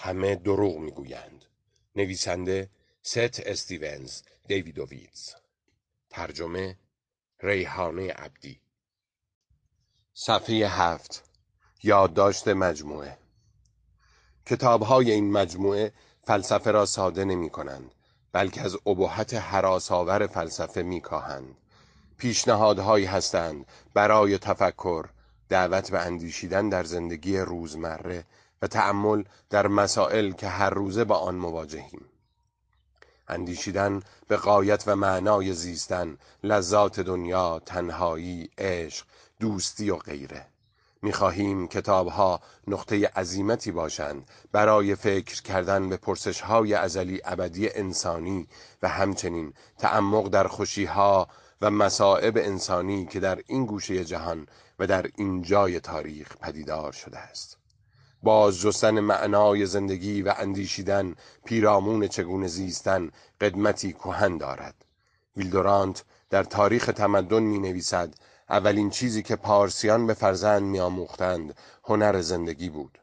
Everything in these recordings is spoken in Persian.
همه دروغ می‌گویند. نویسنده ست استیونز دیویدوویتز ترجمه ریحانه عبدی. صفحه هفت. یادداشت مجموعه. کتابهای این مجموعه فلسفه را ساده نمی کنند بلکه از ابهت حراساور فلسفه می کاهند پیشنهادهایی هستند برای تفکر دعوت به اندیشیدن در زندگی روزمره و تأمل در مسائل که هر روزه با آن مواجهیم. اندیشیدن به قایت و معنای زیستن لذات دنیا تنهایی عشق دوستی و غیره. می‌خواهیم کتابها نقطه عظیمتی باشند برای فکر کردن به پرسشهای ازلی ابدی انسانی و همچنین تعمق در خوشیها و مصائب انسانی که در این گوشه جهان و در این جای تاریخ پدیدار شده است. باز جستن معنای زندگی و اندیشیدن پیرامون چگونه زیستن قدمتی کهن دارد. ویلدورانت در تاریخ تمدن می نویسد اولین چیزی که پارسیان به فرزند می آموختند هنر زندگی بود.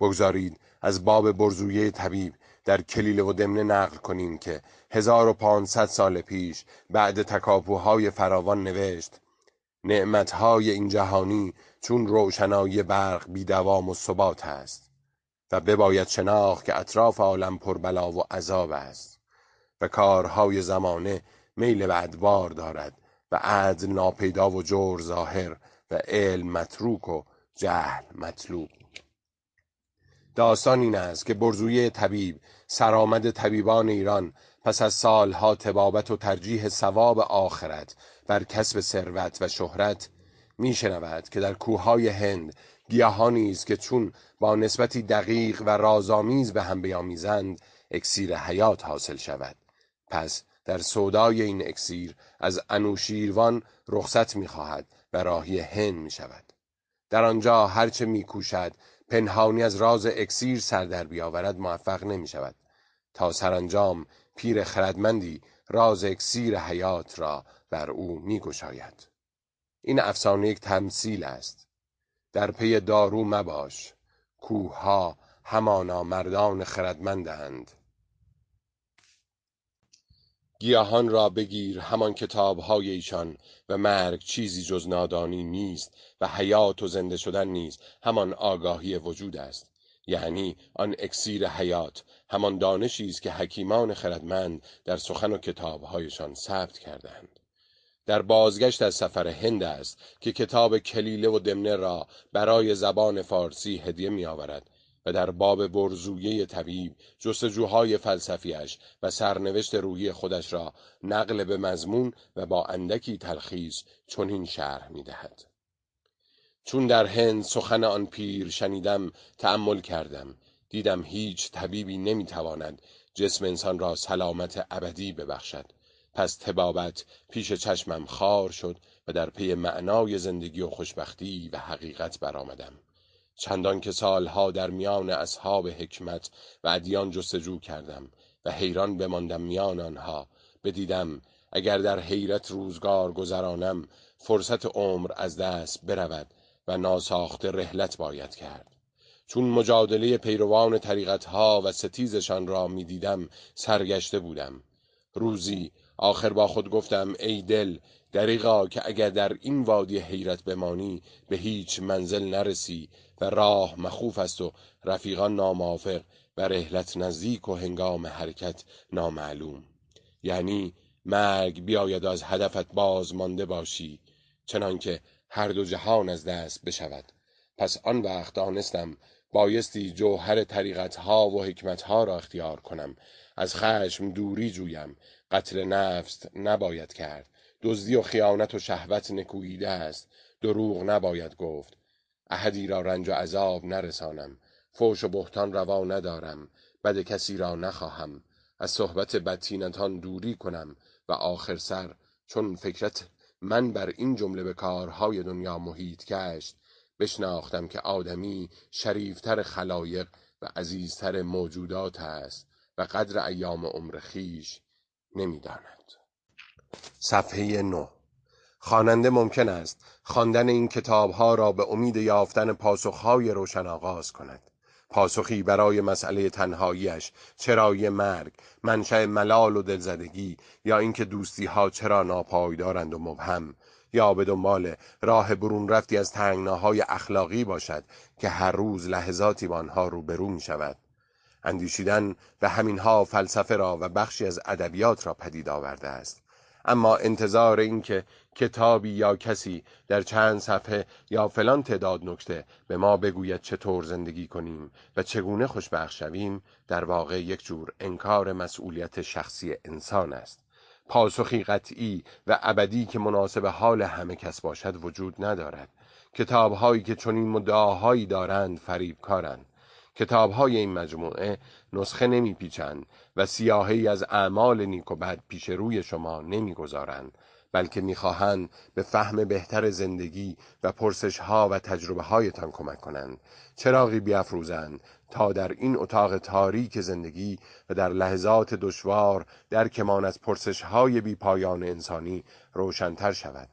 بگذارید از باب برزویه طبیب در کلیله و دمنه نقل کنیم که 1500 سال پیش بعد تکاپوهای فراوان نوشت نعمتهای این جهانی چون روشنایی برق بیدوام و ثبات است و بباید شناخت که اطراف عالم پر بلا و عذاب است و کارهای زمانه میل به ادوار دارد و عدل ناپیدا و جور ظاهر و علم متروک و جهل مطلوب. داستان این است که برزوی طبیب سرآمد طبیبان ایران پس از سالها تبابت و ترجیح ثواب آخرت بر کسب ثروت و شهرت میشنود که در کوههای هند گیاهانی است که چون با نسبتی دقیق و رازآمیز به هم بیامیزند اکسیر حیات حاصل شود. پس در سودای این اکسیر از انوشیروان رخصت می‌خواهد و راهی هند می شود. در آنجا هرچه میکوشد پنهانی از راز اکسیر سر در بیاورد موفق نمی شود تا سرانجام پیر خردمندی راز اکسیر حیات را بر او میگشاید. این افسانه یک تمثیل است. در پی دارو مباش کوهها همانا مردان خردمندند. گیاهان را بگیر همان کتابهای ایشان و مرگ چیزی جز نادانی نیست و حیات و زنده شدن نیز همان آگاهی وجود است. یعنی آن اکسیر حیات همان دانشی است که حکیمان خردمند در سخن و کتابهایشان ثبت کردند در بازگشت از سفر هند است که کتاب کلیله و دمنه را برای زبان فارسی هدیه می آورد و در باب برزویه طبیب جستجوهای فلسفیش و سرنوشت روحی خودش را نقل به مضمون و با اندکی تلخیص چنین شرح می دهد. چون در هند سخن آن پیر شنیدم تأمل کردم دیدم هیچ طبیبی نمی‌تواند جسم انسان را سلامت ابدی ببخشد پس تبابت پیش چشمم خار شد و در پی معنای زندگی و خوشبختی و حقیقت برآمدم. چندان که سالها در میان اصحاب حکمت و ادیان جستجو کردم و حیران بماندم میان آنها بدیدم اگر در حیرت روزگار گذرانم فرصت عمر از دست برود و ناساخته رحلت باید کرد. چون مجادله پیروان طریقتها و ستیزشان را می‌دیدم سرگشته بودم. روزی آخر با خود گفتم ای دل دریغا که اگر در این وادی حیرت بمانی به هیچ منزل نرسی و راه مخوف است و رفیقان ناموافق و رحلت نزدیک و هنگام حرکت نامعلوم. یعنی مرگ بیاید از هدفت باز مانده باشی چنانکه هر دو جهان از دست بشود. پس آن وقت دانستم بایستی جوهر طریقتها و حکمتها را اختیار کنم. از خشم دوری جویم. قتل نفس نباید کرد. دزدی و خیانت و شهوت نکوییده است. دروغ نباید گفت. احدی را رنج و عذاب نرسانم. فوش و بهتان روا ندارم. بد کسی را نخواهم. از صحبت بدتینتان دوری کنم و آخر سر چون فکرت من بر این جمله به کارهای دنیا محیط کشت بشناختم که آدمی شریفتر خلایق و عزیزتر موجودات است و قدر ایام عمر خیش نمی‌داند. صفحه نو خواننده ممکن است خواندن این کتابها را به امید یافتن پاسخهای روشن آغاز کند. پاسخی برای مسئله تنهاییش چرای مرگ منشأ ملال و دلزدگی یا اینکه دوستی ها چرا ناپایدارند و مبهم یا به دنبال راه برون رفتی از تنگناهای اخلاقی باشد که هر روز لحظاتی با آنها روبرو می شود اندیشیدن به همینها فلسفه را و بخشی از ادبیات را پدید آورده است. اما انتظار اینکه کتابی یا کسی در چند صفحه یا فلان تعداد نکته به ما بگوید چطور زندگی کنیم و چگونه خوشبخت شویم در واقع یک جور انکار مسئولیت شخصی انسان است. پاسخی قطعی و ابدی که مناسب حال همه کس باشد وجود ندارد. کتابهایی که چنین مدعاهایی دارند فریبکارند. کتابهای این مجموعه نسخه نمیپیچند و سیاهی از اعمال نیک و بد پیش روی شما نمی‌گذارند بلکه می‌خواهند به فهم بهتر زندگی و پرسش ها و تجربه هایتان کمک کنند. چراغی بیافروزند تا در این اتاق تاریک زندگی و در لحظات دشوار درکمان از پرسش های بی پایان انسانی روشنتر شود.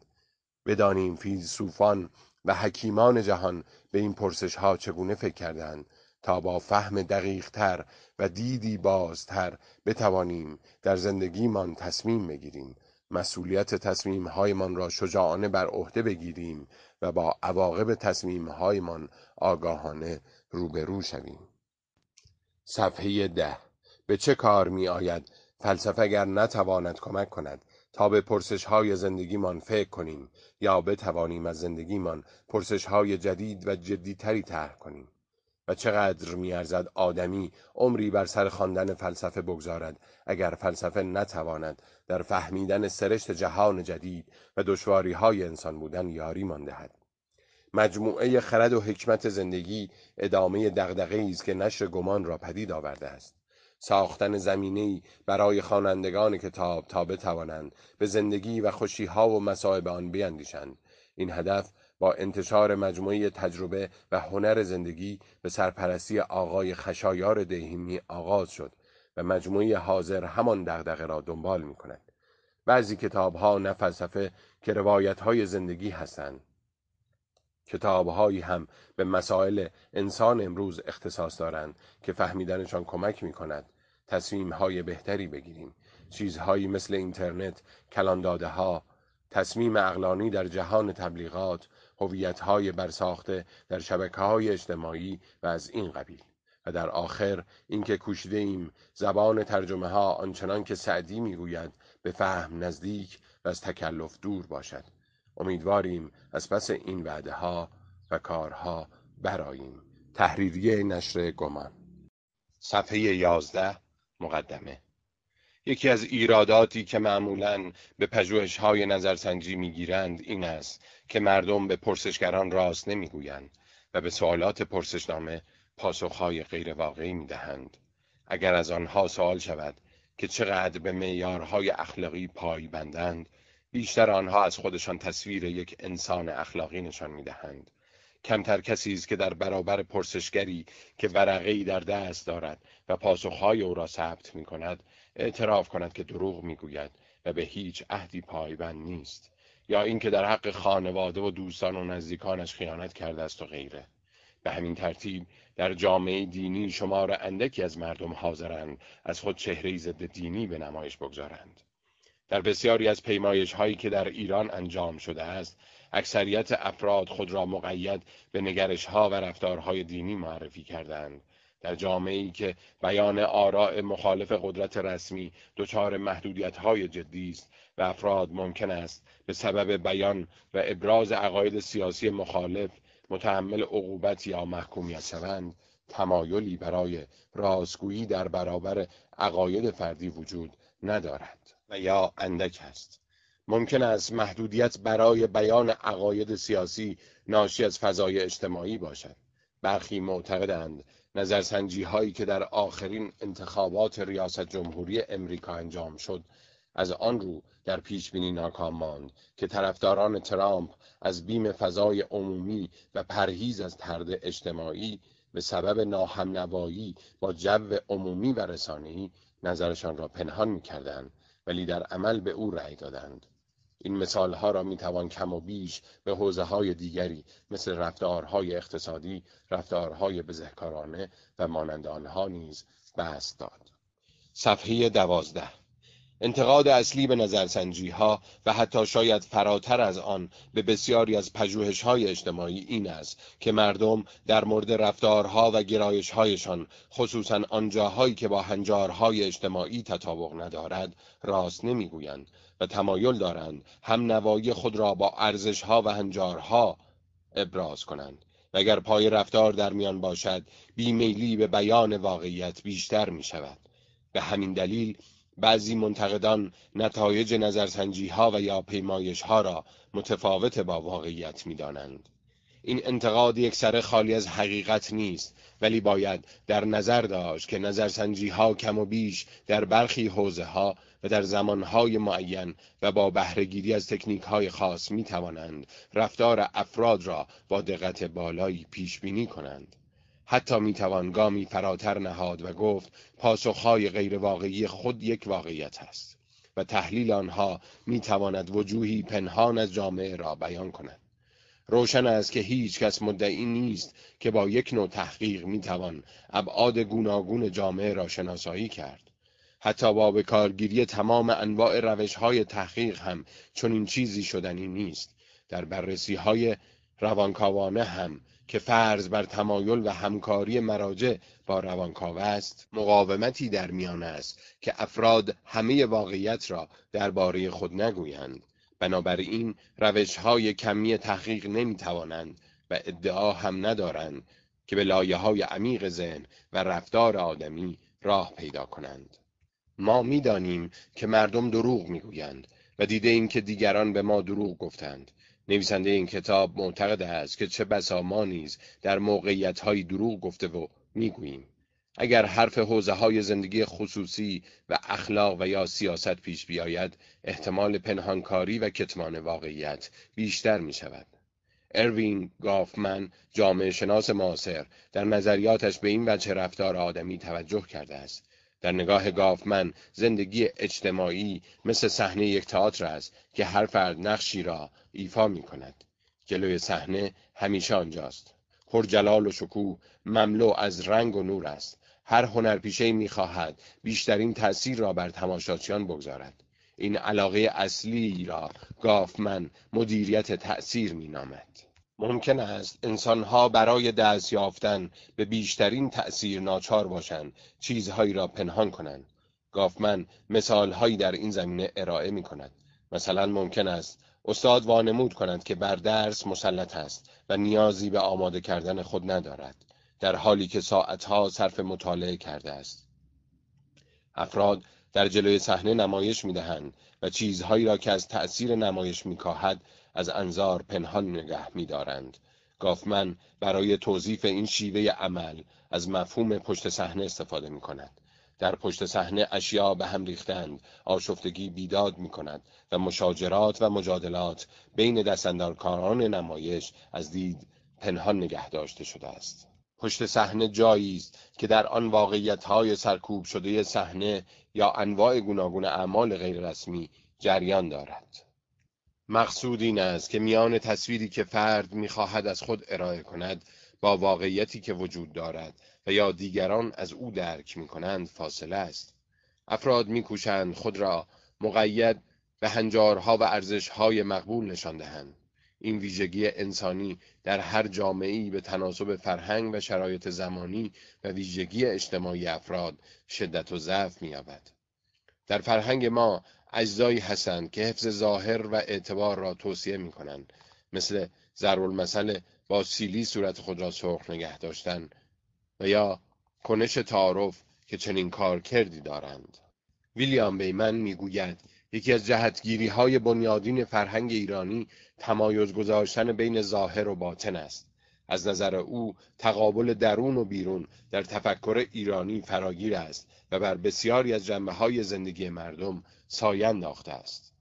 بدانیم فیلسوفان و حکیمان جهان به این پرسش ها چگونه فکر کردند تا با فهم دقیقتر و دیدی بازتر بتوانیم در زندگیمان تصمیم بگیریم. مسئولیت تصمیم هایمان را شجاعانه بر عهده بگیریم و با عواقب تصمیم هایمان آگاهانه روبرو شویم. صفحه ده. به چه کار می آید فلسفه اگر نتواند کمک کند تا به پرسش های زندگیمان فکر کنیم یا بتوانیم از زندگیمان پرسش های جدید و جدیتری طرح کنیم. و چقدر میارزد آدمی عمری بر سر خواندن فلسفه بگذارد اگر فلسفه نتواند در فهمیدن سرشت جهان جدید و دشواری های انسان بودن یاری ماندهد. مجموعه خرد و حکمت زندگی ادامه دغدغه است که نشر گمان را پدید آورده است. ساختن زمینه‌ای برای خوانندگان کتاب تا بتوانند به زندگی و خوشیها و مصائب آن بیندیشند. این هدف با انتشار مجموعه تجربه و هنر زندگی به سرپرستی آقای خشایار دهیمی آغاز شد و مجموعه حاضر همان دغدغه را دنبال می کند. بعضی کتاب ها نه فلسفه که روایت های زندگی هستند. کتاب هایی هم به مسائل انسان امروز اختصاص دارند که فهمیدنشان کمک می کند. تصمیم های بهتری بگیریم. چیزهایی مثل اینترنت، کلانداده ها، تصمیم اقلانی در جهان تبلیغات، های برساخته در شبکه های اجتماعی و از این قبیل. و در آخر اینکه کوشیده ایم زبان ترجمه ها آنچنان که سعدی می‌گوید به فهم نزدیک و از تکلف دور باشد. امیدواریم از پس این وعده ها و کارها براییم تحریریه نشر گمان. صفحه یازده مقدمه. یکی از ایراداتی که معمولا به پژوهش های نظرسنجی می‌گیرند این است که مردم به پرسشگران راست نمی‌گویند و به سوالات پرسشنامه پاسخهای غیر واقعی می‌دهند. اگر از آنها سوال شود که چقدر به معیارهای اخلاقی پایبندند بیشتر آنها از خودشان تصویر یک انسان اخلاقی نشان می‌دهند. کمتر کسی است که در برابر پرسشگری که ورقه در دست دارد و پاسخهای او را ثبت می کند اعتراف کند که دروغ می‌گوید و به هیچ عهدی پایبند نیست یا اینکه در حق خانواده و دوستان و نزدیکانش خیانت کرده است و غیره. به همین ترتیب در جامعه دینی شمار اندکی از مردم حاضرند از خود چهره ضد دینی به نمایش بگذارند. در بسیاری از پیمایش هایی که در ایران انجام شده است اکثریت افراد خود را مقید به نگرش ها و رفتارهای دینی معرفی کردند در جامعه ای که بیان آراء مخالف قدرت رسمی دچار محدودیت های جدی است و افراد ممکن است به سبب بیان و ابراز عقاید سیاسی مخالف متحمل عقوبت یا محکومیت شوند تمایلی برای رازگویی در برابر عقاید فردی وجود ندارد و یا اندک است. ممکن است محدودیت برای بیان عقاید سیاسی ناشی از فضای اجتماعی باشد. برخی معتقدند نظرسنجی هایی که در آخرین انتخابات ریاست جمهوری امریکا انجام شد از آن رو در پیش بینی ناکام ماند که طرفداران ترامپ از بیم فضای عمومی و پرهیز از ترد اجتماعی به سبب ناهم نوایی با جو عمومی و رسانه‌ای نظرشان را پنهان می‌کردند ولی در عمل به او رأی دادند. این مثالها را می‌توان کم و بیش به حوزه های دیگری مثل رفتارهای اقتصادی، رفتارهای بزهکارانه و مانند آنها نیز بست داد. صفحه دوازده انتقاد اصلی به نظرسنجی ها و حتی شاید فراتر از آن به بسیاری از پژوهش های اجتماعی این است که مردم در مورد رفتارها و گرایش هایشان خصوصا آنجاهایی که با هنجارهای اجتماعی تطابق ندارد راست نمی‌گویند و تمایل دارند هم نوایی خود را با ارزش ها و هنجارها ابراز کنند. و اگر پای رفتار در میان باشد بیمیلی به بیان واقعیت بیشتر می شود به همین دلیل بعضی منتقدان نتایج نظرسنجی ها و یا پیمایش ها را متفاوت با واقعیت می دانند. این انتقاد یک سر خالی از حقیقت نیست. ولی باید در نظر داشت که نظرسنجی ها کم و بیش در برخی حوزه ها و در زمانهای معین و با بهرهگیری از تکنیک های خاص می توانند رفتار افراد را با دقت بالایی پیش بینی کنند. حتی می‌توان گامی فراتر نهاد و گفت پاسخهای غیرواقعی خود یک واقعیت است و تحلیل آنها می‌تواند وجوهی پنهان از جامعه را بیان کند روشن است که هیچ کس مدعی نیست که با یک نوع تحقیق می‌توان ابعاد گوناگون جامعه را شناسایی کرد. حتی با به کارگیری تمام انواع روش های تحقیق هم چون این چیزی شدنی نیست. در بررسی های روانکاوانه هم که فرض بر تمایل و همکاری مراجع با روانکاو است مقاومتی در میان است که افراد همه واقعیت را درباره خود نگویند. بنابراین روش های کمی تحقیق نمی توانند و ادعا هم ندارند که به لایه های عمیق ذهن و رفتار آدمی راه پیدا کنند. ما می‌دانیم که مردم دروغ می‌گویند و دیده ایم که دیگران به ما دروغ گفتند. نویسنده این کتاب معتقد است که چه بسا ما نیز در موقعیت های دروغ گفته و می‌گوییم. اگر حرف حوزه های زندگی خصوصی و اخلاق و یا سیاست پیش بیاید احتمال پنهانکاری و کتمان واقعیت بیشتر می شود. اروین گافمن جامعه شناس معاصر در نظریاتش به این وجه رفتار آدمی توجه کرده است در نگاه گافمن زندگی اجتماعی مثل صحنه یک تئاتر است که هر فرد نقشی را ایفا می کند. جلوی صحنه همیشه آنجاست. جلال و شکوه مملو از رنگ و نور است. هر هنرپیشه می خواهد بیشترین تأثیر را بر تماشاچیان بگذارد. این علاقه اصلی را گافمن مدیریت تأثیر می نامد. ممکن است انسانها برای دست یافتن به بیشترین تأثیر ناچار باشند چیزهایی را پنهان کنند گافمن مثالهایی در این زمینه ارائه می کند مثلا ممکن است استاد وانمود کند که بر درس مسلط است و نیازی به آماده کردن خود ندارد در حالی که ساعتها صرف مطالعه کرده است افراد در جلوی صحنه نمایش می دهند و چیزهایی را که از تأثیر نمایش می کاهد از انظار پنهان نگه می دارند. گافمن برای توضیف این شیوه عمل از مفهوم پشت صحنه استفاده می کند. در پشت صحنه اشیا به هم ریختند، آشفتگی بیداد می کند و مشاجرات و مجادلات بین دستندارکاران نمایش از دید پنهان نگه داشته شده است. پشت صحنه جایی است که در آن واقعیت‌های سرکوب شده صحنه یا انواع گوناگون اعمال غیررسمی جریان دارد. مقصود این است که میان تصویری که فرد می‌خواهد از خود ارائه کند با واقعیتی که وجود دارد و یا دیگران از او درک می کنند فاصله است. افراد میکوشند خود را مقید به هنجارها و ارزشهای مقبول نشان دهند. این ویژگی انسانی در هر جامعه‌ای به تناسب فرهنگ و شرایط زمانی و ویژگی اجتماعی افراد شدت و ضعف می‌یابد. در فرهنگ ما اجزایی هستند که حفظ ظاهر و اعتبار را توصیه می کنند مثل ضرب با سیلی صورت خود را سرخ نگه داشتن و یا کنش تعارف که چنین کار کردی دارند ویلیام بیمن می‌گوید یکی از جهتگیری های بنیادین فرهنگ ایرانی تمایز گذاشتن بین ظاهر و باطن است. از نظر او تقابل درون و بیرون در تفکر ایرانی فراگیر است و بر بسیاری از جنبه های زندگی مردم سایه انداخته است.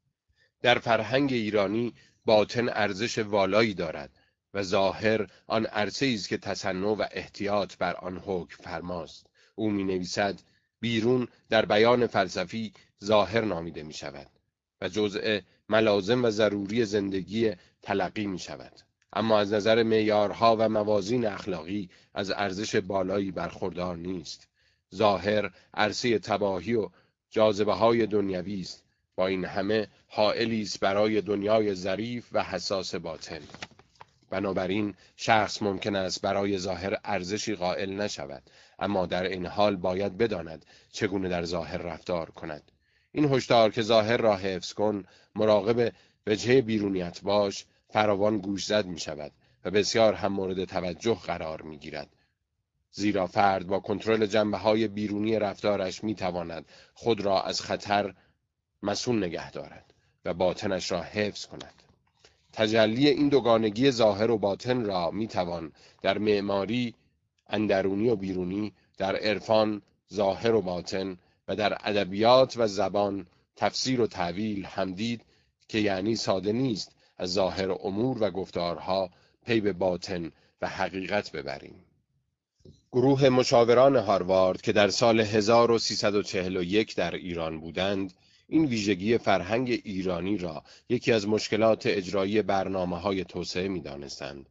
در فرهنگ ایرانی باطن ارزش والایی دارد و ظاهر آن عرصه است که تصنع و احتیاط بر آن حکم فرماست. او می نویسد بیرون در بیان فلسفی ظاهر نامیده می شود و جزء ملازم و ضروری زندگی تلقی می شود. اما از نظر معیارها و موازین اخلاقی از ارزش بالایی برخوردار نیست. ظاهر عرصه تباهی و جاذبه های دنیوی است با این همه حائلی است برای دنیای ظریف و حساس باطن بنابراین شخص ممکن است برای ظاهر ارزشی قائل نشود اما در این حال باید بداند چگونه در ظاهر رفتار کند این هشدار که ظاهر را حفظ کن مراقب وجهه بیرونیت باش فراوان گوش زد می شود و بسیار هم مورد توجه قرار می گیرد زیرا فرد با کنترل جنبه های بیرونی رفتارش می تواند خود را از خطر مسئول نگه دارد و باطنش را حفظ کند. تجلی این دوگانگی ظاهر و باطن را می توان در معماری اندرونی و بیرونی در عرفان ظاهر و باطن و در ادبیات و زبان تفسیر و تعویل هم دید که یعنی ساده نیست از ظاهر امور و گفتارها پی به باطن و حقیقت ببریم گروه مشاوران هاروارد که در سال 1341 در ایران بودند این ویژگی فرهنگ ایرانی را یکی از مشکلات اجرایی برنامه های توسعه می دانستند.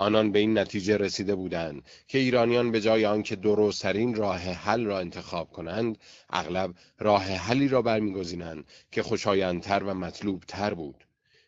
آنان به این نتیجه رسیده بودند که ایرانیان به جای آنکه درستترین راه حل را انتخاب کنند اغلب راه حلی را برمیگزینند که خوشایندتر و مطلوبتر بود.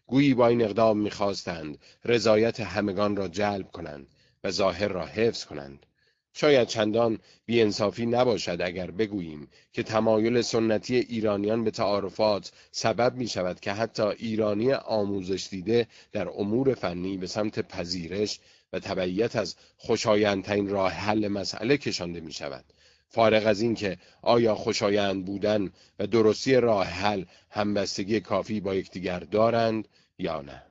گویی با این اقدام می‌خواستند رضایت همگان را جلب کنند و ظاهر را حفظ کنند. شاید چندان بیانصافی نباشد اگر بگوییم که تمایل سنتی ایرانیان به تعارفات سبب می شود که حتی ایرانی آموزش دیده در امور فنی به سمت پذیرش و تبعیت از خوشایندترین راه حل مسئله کشانده می شود. فارغ از این که آیا خوشایند بودن و درستی راه حل همبستگی کافی با یکدیگر دارند یا نه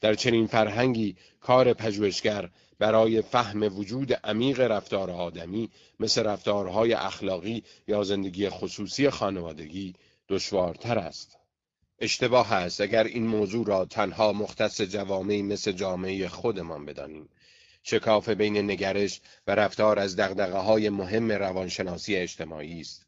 در چنین فرهنگی کار پژوهشگر برای فهم وجود عمیق رفتار آدمی مثل رفتارهای اخلاقی یا زندگی خصوصی خانوادگی دشوارتر است. اشتباه است اگر این موضوع را تنها مختص جوامعی مثل جامعه خودمان بدانیم. شکاف بین نگرش و رفتار از دقدقه های مهم روانشناسی اجتماعی است.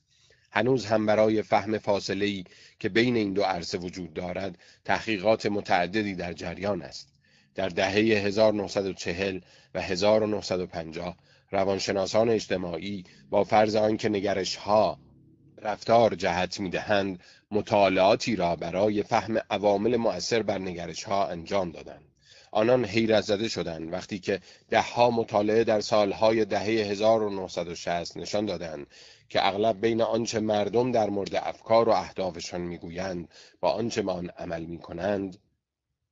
هنوز هم برای فهم فاصله که بین این دو عرصه وجود دارد تحقیقات متعددی در جریان است. در دهه 1940 و 1950 روانشناسان اجتماعی با فرض آنکه نگرش ها رفتار جهت می‌دهند مطالعاتی را برای فهم عوامل مؤثر بر نگرش ها انجام دادند. آنان حیرت زده شدند وقتی که دهها مطالعه در سالهای دهه 1960 نشان دادند که اغلب بین آنچه مردم در مورد افکار و اهدافشان می‌گویند با آنچه به آن عمل می‌کنند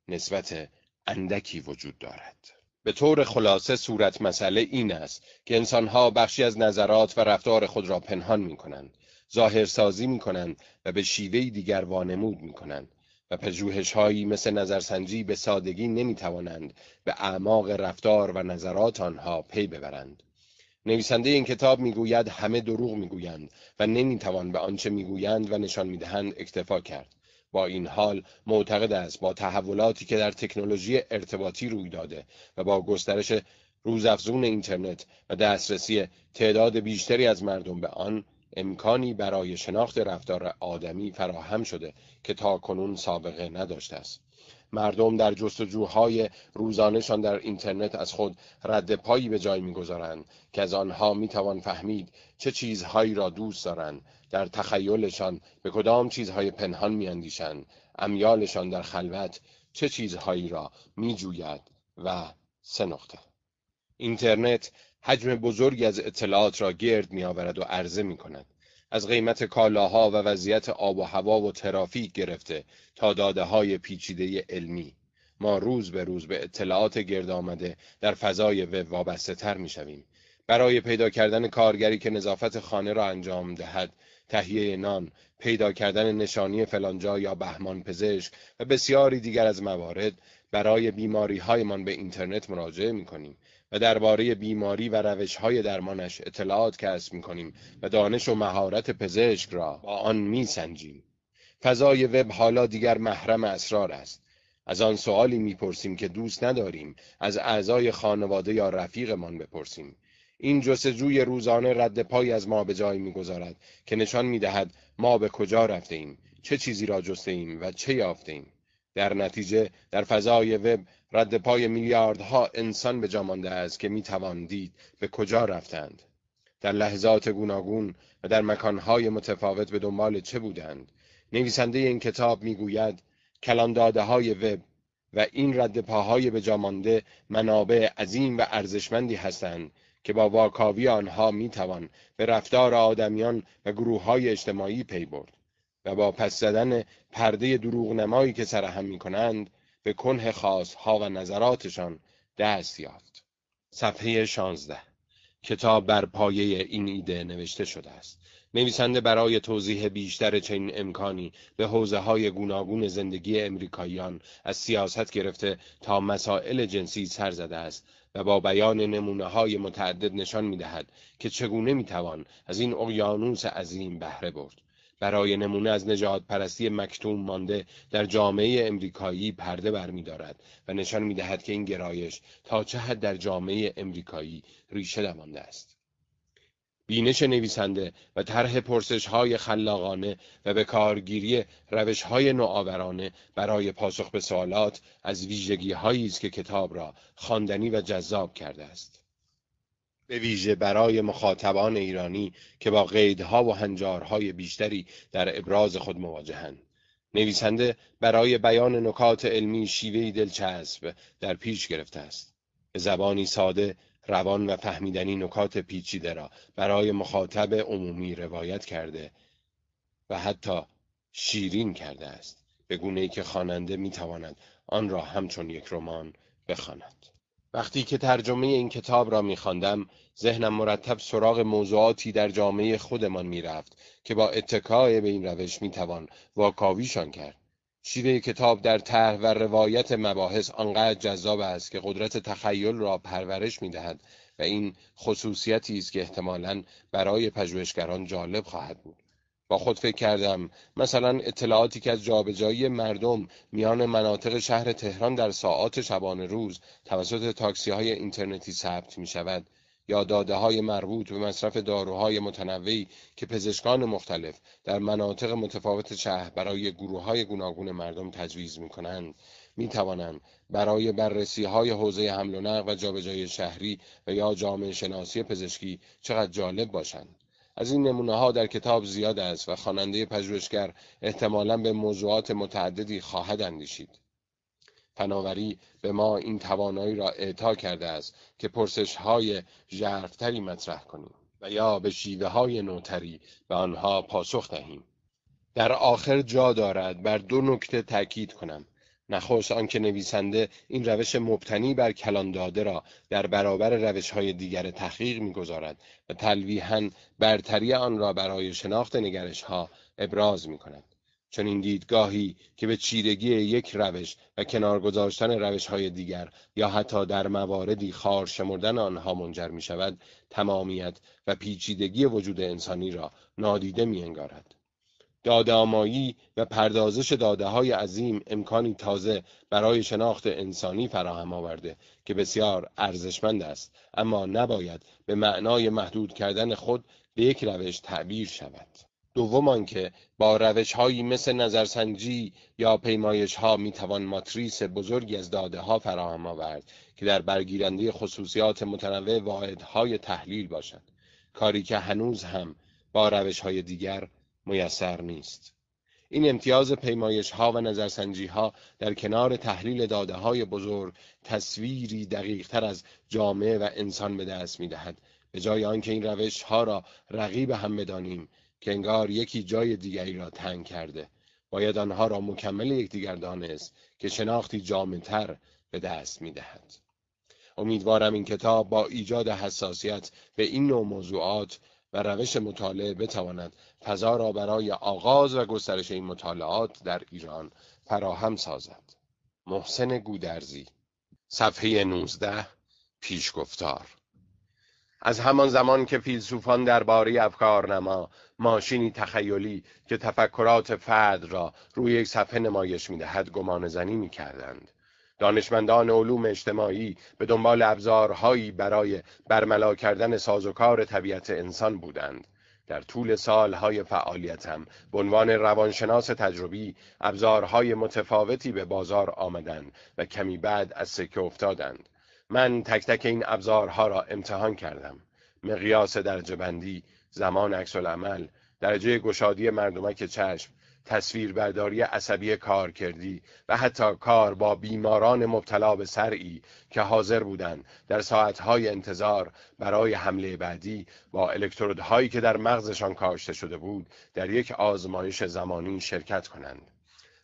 نسبت اندکی وجود دارد. به طور خلاصه صورت مسئله این است که انسانها بخشی از نظرات و رفتار خود را پنهان می کنند ظاهرسازی می کنند و به شیوهی دیگر وانمود می کنند و پژوهش هایی مثل نظرسنجی به سادگی نمی توانند به اعماق رفتار و نظرات آنها پی ببرند. نویسنده این کتاب می‌گوید همه دروغ می‌گویند و نمی‌توان به آنچه می‌گویند و نشان می‌دهند اکتفا کرد. با این حال معتقد است با تحولاتی که در تکنولوژی ارتباطی روی داده و با گسترش روزافزون اینترنت و دسترسی تعداد بیشتری از مردم به آن امکانی برای شناخت رفتار آدمی فراهم شده که تا کنون سابقه نداشته است. مردم در جستجوهای روزانهشان در اینترنت از خود رد پایی به جای می‌گذارند که از آنها می‌توان فهمید چه چیزهایی را دوست دارند در تخیلشان به کدام چیزهای پنهان میاندیشند امیالشان در خلوت چه چیزهایی را میجوید و سه نقطه اینترنت حجم بزرگی از اطلاعات را گرد میآورد و عرضه می کند. از قیمت کالاها و وضعیت آب و هوا و ترافیک گرفته تا داده های پیچیده علمی ما روز به روز به اطلاعات گرد آمده در فضای وب وابسته تر می شویم. برای پیدا کردن کارگری که نظافت خانه را انجام دهد تهیه نان، پیدا کردن نشانی فلانجا یا بهمان پزشک و بسیاری دیگر از موارد برای بیماری هایمان به اینترنت مراجعه می کنیم و درباره بیماری و روش های درمانش اطلاعات کسب می کنیم و دانش و مهارت پزشک را با آن می سنجیم. فضای وب حالا دیگر محرم اسرار است. از آن سوالی می‌پرسیم که دوست نداریم از اعضای خانواده یا رفیقمان بپرسیم این جستجوی روزانه رد پای از ما به جای می‌گذارد که نشان می‌دهد ما به کجا رفته ایم چه چیزی را جسته ایم و چه یافته ایم در نتیجه در فضای وب رد پای میلیاردها انسان به جا مانده است که می‌توان دید به کجا رفتند. در لحظات گوناگون و در مکانهای متفاوت به دنبال چه بودند؟ نویسنده این کتاب می‌گوید کلانداده های وب و این رد پاهای به جامانده منابع عظیم و ارزشمندی هستند که با واکاوی آنها می‌توان به رفتار آدمیان و گروه های اجتماعی پی برد و با پس زدن پرده دروغ نمایی که سرهم می کنند به کنه خاص ها و نظراتشان دست یافت. صفحه 16 کتاب بر پایه این ایده نوشته شده است. نویسنده برای توضیح بیشتر چنین امکانی به حوزه های گوناگون زندگی امریکاییان از سیاست گرفته تا مسائل جنسی سر زده است و با بیان نمونه های متعدد نشان می دهد که چگونه می توان از این اقیانوس عظیم بهره برد. برای نمونه از نجات پرستی مکتوم مانده در جامعه امریکایی پرده برمیدارد و نشان می دهد که این گرایش تا چه حد در جامعه امریکایی ریشه دوانده است. بینش نویسنده و طرح پرسش های خلاقانه و به کارگیری روش های نوآورانه برای پاسخ به سوالات از ویژگی هایی است که کتاب را خواندنی و جذاب کرده است. به ویژه برای مخاطبان ایرانی که با قیدها و هنجارهای بیشتری در ابراز خود مواجهند. نویسنده برای بیان نکات علمی شیوهی دلچسب در پیش گرفته است. به زبانی ساده روان و فهمیدنی نکات پیچیده را برای مخاطب عمومی روایت کرده و حتی شیرین کرده است به گونه ای که خواننده می‌تواند آن را همچون یک رمان بخواند. وقتی که ترجمه این کتاب را میخواندم ذهنم مرتب سراغ موضوعاتی در جامعه خودمان می‌رفت که با اتکای به این روش می‌توان واکاویشان کرد شیوه کتاب در طرح و روایت مباحث آنقدر جذاب است که قدرت تخیل را پرورش می‌دهد و این خصوصیتی است که احتمالا برای پژوهشگران جالب خواهد بود. با خود فکر کردم مثلا اطلاعاتی که از جابجایی مردم میان مناطق شهر تهران در ساعات شبانه روز توسط تاکسی های اینترنتی ثبت می شود یا داده های مربوط به مصرف داروهای متنوعی که پزشکان مختلف در مناطق متفاوت شهر برای گروه های گوناگون مردم تجویز می کنند می توانند برای بررسی های حوزه حمل و نقل و جابجایی شهری و یا جامعه شناسی پزشکی چقدر جالب باشند از این نمونه ها در کتاب زیاد است و خواننده پژوهشگر احتمالا به موضوعات متعددی خواهد اندیشید. فناوری به ما این توانایی را اعطا کرده است که پرسش های ژرفتری مطرح کنیم و یا به شیوه های نوتری به آنها پاسخ دهیم. در آخر جا دارد بر دو نکته تاکید کنم. نخست آنکه نویسنده این روش مبتنی بر کلان داده را در برابر روش های دیگر تحقیق می‌گذارد و تلویحا برتری آن را برای شناخت نگرش ها ابراز می کند. چون این دیدگاهی که به چیرگی یک روش و کنار گذاشتن روش های دیگر یا حتی در مواردی خار شمردن آنها منجر می شود تمامیت و پیچیدگی وجود انسانی را نادیده می انگارد. دادامایی و پردازش داده های عظیم امکانی تازه برای شناخت انسانی فراهم آورده که بسیار ارزشمند است اما نباید به معنای محدود کردن خود به یک روش تعبیر شود دوم آنکه با روش هایی مثل نظرسنجی یا پیمایش ها می توان ماتریس بزرگی از داده ها فراهم آورد که در برگیرنده خصوصیات متنوع واحدهای تحلیل باشد. کاری که هنوز هم با روش های دیگر میسر نیست. این امتیاز پیمایش ها و نظرسنجی ها در کنار تحلیل داده های بزرگ تصویری دقیق تر از جامعه و انسان به دست می دهد به جای آنکه این روش ها را رقیب هم بدانیم که انگار یکی جای دیگری را تنگ کرده باید آنها را مکمل یکدیگر دانست که شناختی جامعتر به دست می دهد. امیدوارم این کتاب با ایجاد حساسیت به این نوع موضوعات و روش مطالعه بتواند فضا را برای آغاز و گسترش این مطالعات در ایران فراهم سازد. محسن گودرزی صفحه 19 پیشگفتار از همان زمان که فیلسوفان درباره افکارنما ماشینی تخیلی که تفکرات فرد را روی یک صفحه نمایش می‌دهد گمان زنی می کردند. دانشمندان علوم اجتماعی به دنبال ابزارهایی برای برملا کردن سازوکار طبیعت انسان بودند. در طول سالهای فعالیتم به عنوان روانشناس تجربی ابزارهای متفاوتی به بازار آمدند و کمی بعد از سکه افتادند. من تک تک این ابزارها را امتحان کردم. مقیاس درجه بندی، زمان عکس العمل، درجه گشادی مردمک چشم، تصویربرداری عصبی کار کردی و حتی کار با بیماران مبتلا به سرعی که حاضر بودند در ساعتهای انتظار برای حمله بعدی با الکترودهایی که در مغزشان کاشته شده بود در یک آزمایش زمانی شرکت کنند.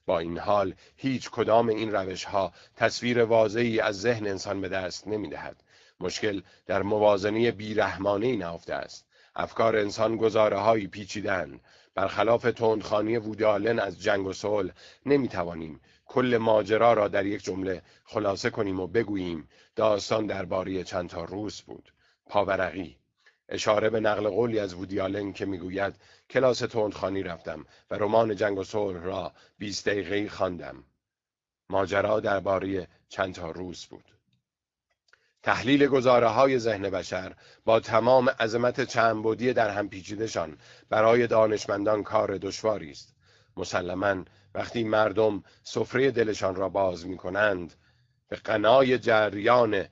با این حال هیچ کدام این روش ها تصویر واضحی از ذهن انسان به دست نمی دهد. مشکل در موازنه بیرحمانه نهفته است. افکار انسان گزاره هایی پیچیدن برخلاف تندخانی وودالن از جنگ و صلح نمی‌توانیم کل ماجرا را در یک جمله خلاصه کنیم و بگوییم داستان درباره چند تا روس بود پاورقی اشاره به نقل قولی از وودیالن که می‌گوید کلاس تندخانی رفتم و رمان جنگ و صلح را 20 دقیقه خواندم. ماجرا درباره چند تا روس بود. تحلیل گزاره های ذهن بشر با تمام عظمت چندبودی در هم پیچیدشان برای دانشمندان کار دشواری است. مسلما وقتی مردم سفره دلشان را باز می کنند به قنای جریان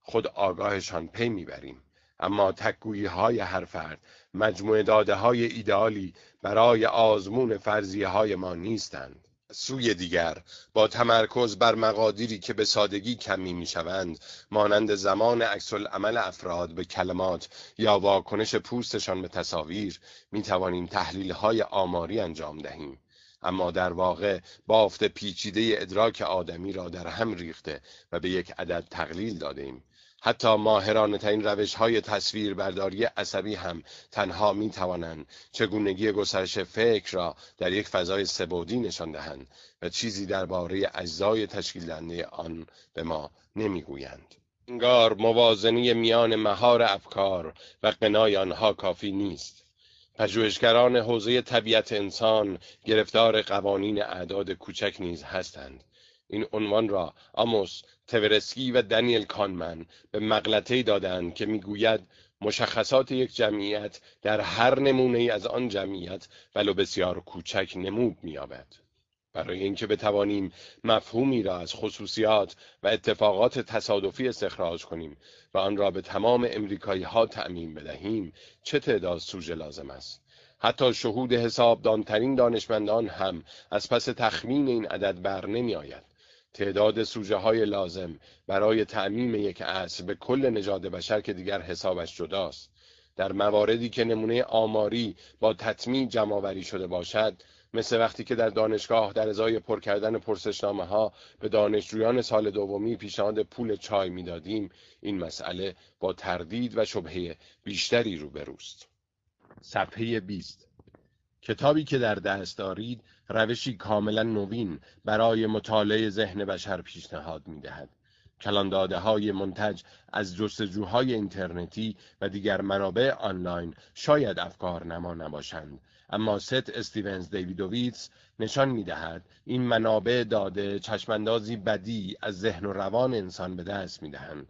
خود آگاهشان پی می‌بریم. اما تکگویی های هر فرد مجموعه داده های ایدئالی برای آزمون فرضیه های ما نیستند. سوی دیگر با تمرکز بر مقادیری که به سادگی کمی می‌شوند مانند زمان عکس عمل افراد به کلمات یا واکنش پوستشان به تصاویر می توانیم تحلیل های آماری انجام دهیم. اما در واقع بافت پیچیده ادراک آدمی را در هم ریخته و به یک عدد تقلیل دادیم حتی ماهرانه ترین روش های تصویر برداری عصبی هم تنها می توانند چگونگی گسترش فکر را در یک فضای سبودی نشان دهند و چیزی درباره اجزای تشکیل دهنده آن به ما نمی‌گویند. انگار موازنی میان مهار افکار و قنای آنها کافی نیست. پژوهشگران حوزه طبیعت انسان گرفتار قوانین اعداد کوچک نیز هستند این عنوان را آموس تورسکی و دنیل کانمن به مغلطه دادند که می‌گوید مشخصات یک جمعیت در هر نمونه از آن جمعیت ولو بسیار کوچک نمود مییابد. برای اینکه بتوانیم مفهومی را از خصوصیات و اتفاقات تصادفی استخراج کنیم و آن را به تمام امریکایی ها تعمین بدهیم چه تعداد سوژه لازم است؟ حتی شهود حسابدانترین دانشمندان هم از پس تخمین این عدد بر نمی آید تعداد سوژه های لازم برای تعمیم یک عصر به کل نژاد بشر که دیگر حسابش جداست. در مواردی که نمونه آماری با تطمیع جمعآوری شده باشد مثل وقتی که در دانشگاه در ازای پر کردن پرسشنامه ها به دانشجویان سال دومی پیشنهاد پول چای می‌دادیم این مسئله با تردید و شبهه بیشتری روبروست. صفحه 20 کتابی که در دست دارید روشی کاملا نوین برای مطالعه ذهن بشر پیشنهاد می دهد. کلانداده های منتج از جستجوهای اینترنتی و دیگر منابع آنلاین شاید افکار نما نباشند اما ست استیونز دیویدوویتس نشان می دهد این منابع داده چشماندازی بدی از ذهن و روان انسان به دست می دهند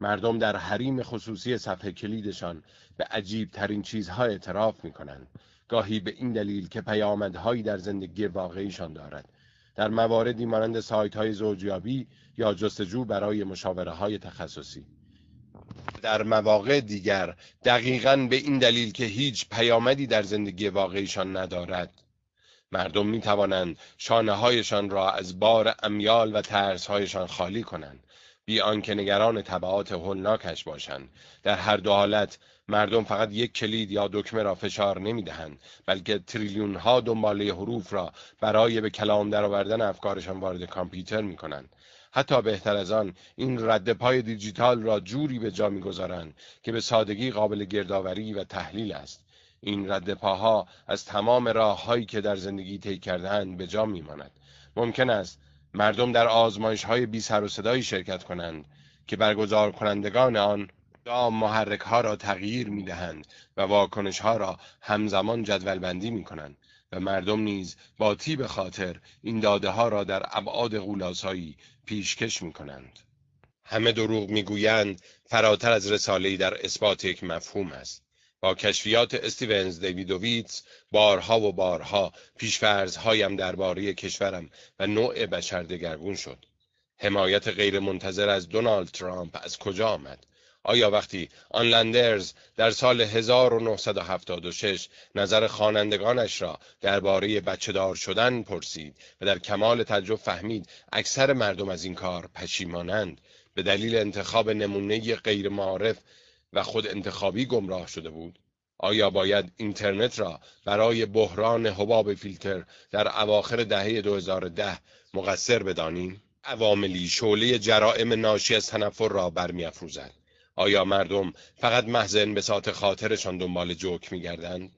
مردم در حریم خصوصی صفحه کلیدشان به عجیب ترین چیزها اعتراف می کنند گاهی به این دلیل که پیامدهایی در زندگی واقعیشان دارد. در مواردی مانند سایت های زوجیابی یا جستجو برای مشاوره های تخصصی. در مواقع دیگر دقیقا به این دلیل که هیچ پیامدی در زندگی واقعیشان ندارد. مردم می توانند شانه هایشان را از بار امیال و ترس هایشان خالی کنند. بی آنکه نگران تبعات هولناکش باشند. در هر دو حالت مردم فقط یک کلید یا دکمه را فشار نمی دهند بلکه تریلیون ها دنباله حروف را برای به کلام درآوردن افکارشان وارد کامپیوتر می کنند حتی بهتر از آن این رد پای دیجیتال را جوری به جا می‌گذارند که به سادگی قابل گردآوری و تحلیل است. این رد پاها از تمام راههایی که در زندگی طی کردهاند به جا میماند. ممکن است مردم در آزمایش های بی سر و صدایی شرکت کنند که برگزار کنندگان آن محرک ها را تغییر می دهند و واکنش ها را همزمان جدول بندی می کنند و مردم نیز با تیب خاطر این داده ها را در ابعاد غولاسایی پیشکش می کنند. همه دروغ می‌گویند فراتر از رساله‌ای در اثبات یک مفهوم است. با کشفیات استیونز دیویدوویتس بارها و بارها پیشفرزهایم درباره کشورم و نوع بشر دگرگون شد. حمایت غیرمنتظر از دونالد ترامپ از کجا آمد؟ آیا وقتی آنلندرز در سال 1976 نظر خوانندگانش را درباره بچه دار شدن پرسید و در کمال تعجب فهمید اکثر مردم از این کار پشیمانند به دلیل انتخاب نمونه غیر معارف و خود انتخابی گمراه شده بود؟ آیا باید اینترنت را برای بحران حباب فیلتر در اواخر دهه 2010 مقصر بدانیم؟ عواملی شعله جرائم ناشی از تنفر را برمیافروزد. آیا مردم فقط محض انبساط خاطرشان دنبال جوک میگردند؟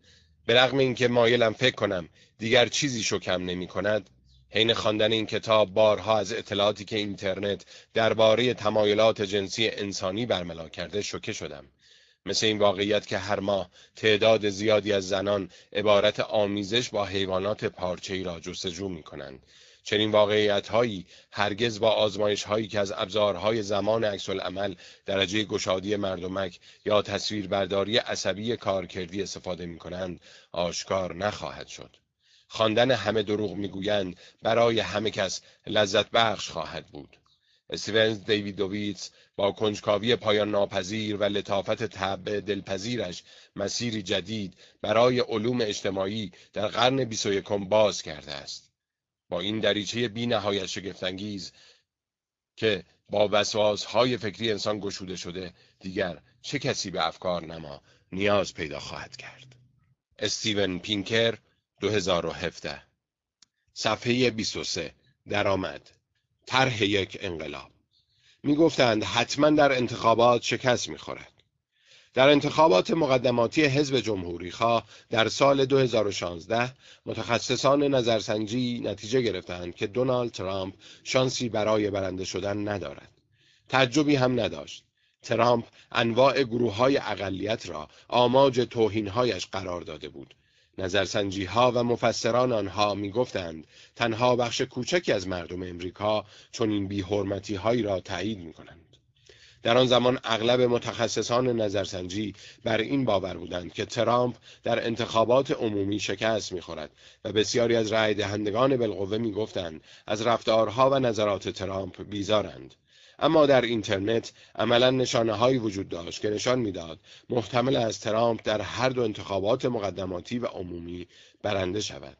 به رغم اینکه مایلم فکر کنم دیگر چیزی شکم نمی کند حین خواندن این کتاب بارها از اطلاعاتی که اینترنت درباره تمایلات جنسی انسانی برملا کرده شوکه شدم مثل این واقعیت که هر ماه تعداد زیادی از زنان عبارت آمیزش با حیوانات پارچه‌ای را جستجو می کنند چنین واقعیت هایی هرگز با آزمایش هایی که از ابزارهای زمان عکس عمل درجه گشادی مردمک یا تصویربرداری عصبی کارکردی استفاده می کنند آشکار نخواهد شد. خواندن همه دروغ می‌گویند برای همه کس لذت بخش خواهد بود. استیونز دیویدوویتس با کنجکاوی پایان ناپذیر و لطافت طبع دلپذیرش مسیری جدید برای علوم اجتماعی در قرن 21 باز کرده است. با این دریچه بی نهایت شگفتانگیز که با وسواس های فکری انسان گشوده شده دیگر چه کسی به افکار نما نیاز پیدا خواهد کرد؟ استیون پینکر 2017 صفحه 23 درآمد. طرح یک انقلاب. می گفتند حتما در انتخابات شکست می خورد. در انتخابات مقدماتی حزب جمهوری خواه در سال 2016 متخصصان نظرسنجی نتیجه گرفتند که دونالد ترامپ شانسی برای برنده شدن ندارد. تعجبی هم نداشت. ترامپ انواع گروه های اقلیت را آماج توهینهایش قرار داده بود. نظرسنجی ها و مفسران آنها می گفتند تنها بخش کوچکی از مردم امریکا چون این بیحرمتی هایی را تایید می کنند. در آن زمان اغلب متخصصان نظرسنجی بر این باور بودند که ترامپ در انتخابات عمومی شکست می‌خورد و بسیاری از رای دهندگان بالقوه می‌گفتند از رفتارها و نظرات ترامپ بیزارند. اما در اینترنت عملا نشانه هایی وجود داشت که نشان می‌داد محتمل از ترامپ در هر دو انتخابات مقدماتی و عمومی برنده شود.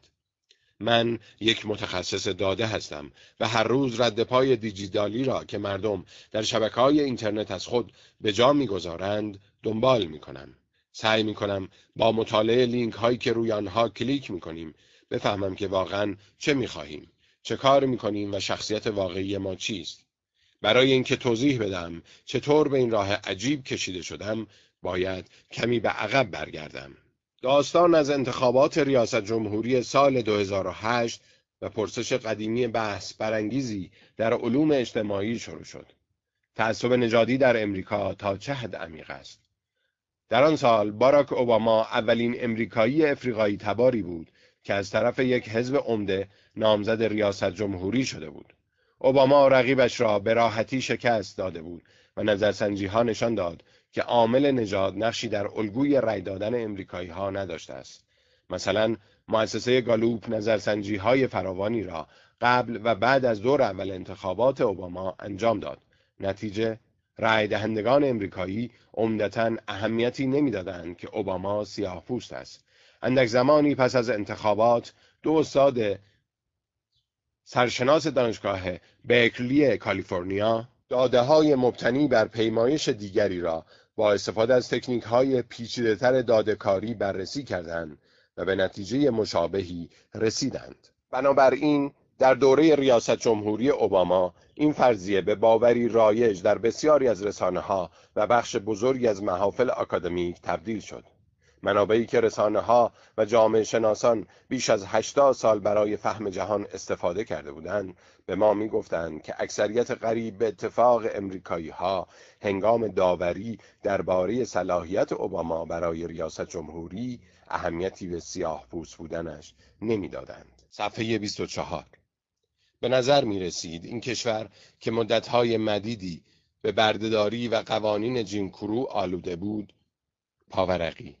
من یک متخصص داده هستم و هر روز رد پای دیجیتالی را که مردم در شبکه های اینترنت از خود به جا می‌گذارند دنبال می کنم. سعی می کنم با مطالعه لینک هایی که روی آنها کلیک می کنیم بفهمم که واقعا چه می خواهیم، چه کار می کنیم و شخصیت واقعی ما چیست. برای اینکه توضیح بدم چطور به این راه عجیب کشیده شدم باید کمی به عقب برگردم. داستان از انتخابات ریاست جمهوری سال 2008 و پرسش قدیمی بحث برانگیزی در علوم اجتماعی شروع شد. تعصب نژادی در امریکا تا چه حد عمیق است؟ در آن سال باراک اوباما اولین امریکایی افریقایی تباری بود که از طرف یک حزب عمده نامزد ریاست جمهوری شده بود. اوباما رقیبش را به راحتی شکست داده بود و نظرسنجی ها نشان داد که عامل نژاد نقشی در الگوی رای دادن امریکایی ها نداشته است. مثلا مؤسسه گالوپ نظرسنجی های فراوانی را قبل و بعد از دور اول انتخابات اوباما انجام داد. نتیجه رای دهندگان امریکایی عمدتا اهمیتی نمی‌دادند که اوباما سیاه پوست است. اندک زمانی پس از انتخابات دو استاد سرشناس دانشگاه بیکلی کالیفرنیا داده های مبتنی بر پیمایش دیگری را با استفاده از تکنیک های پیچیده‌تر دادهکاری بررسی کردند و به نتیجه مشابهی رسیدند. بنابراین در دوره ریاست جمهوری اوباما این فرضیه به باوری رایج در بسیاری از رسانه ها و بخش بزرگی از محافل آکادمیک تبدیل شد. منابعی که رسانه ها و جامعه شناسان بیش از هشتاد سال برای فهم جهان استفاده کرده بودند به ما می گفتند که اکثریت قریب به اتفاق امریکایی ها هنگام داوری درباره صلاحیت اوباما برای ریاست جمهوری اهمیتی به سیاه پوست بودنش نمی‌دادند. صفحه 24 به نظر می رسید این کشور که مدتهای مدیدی به بردهداری و قوانین جیمکرو آلوده بود پاورقی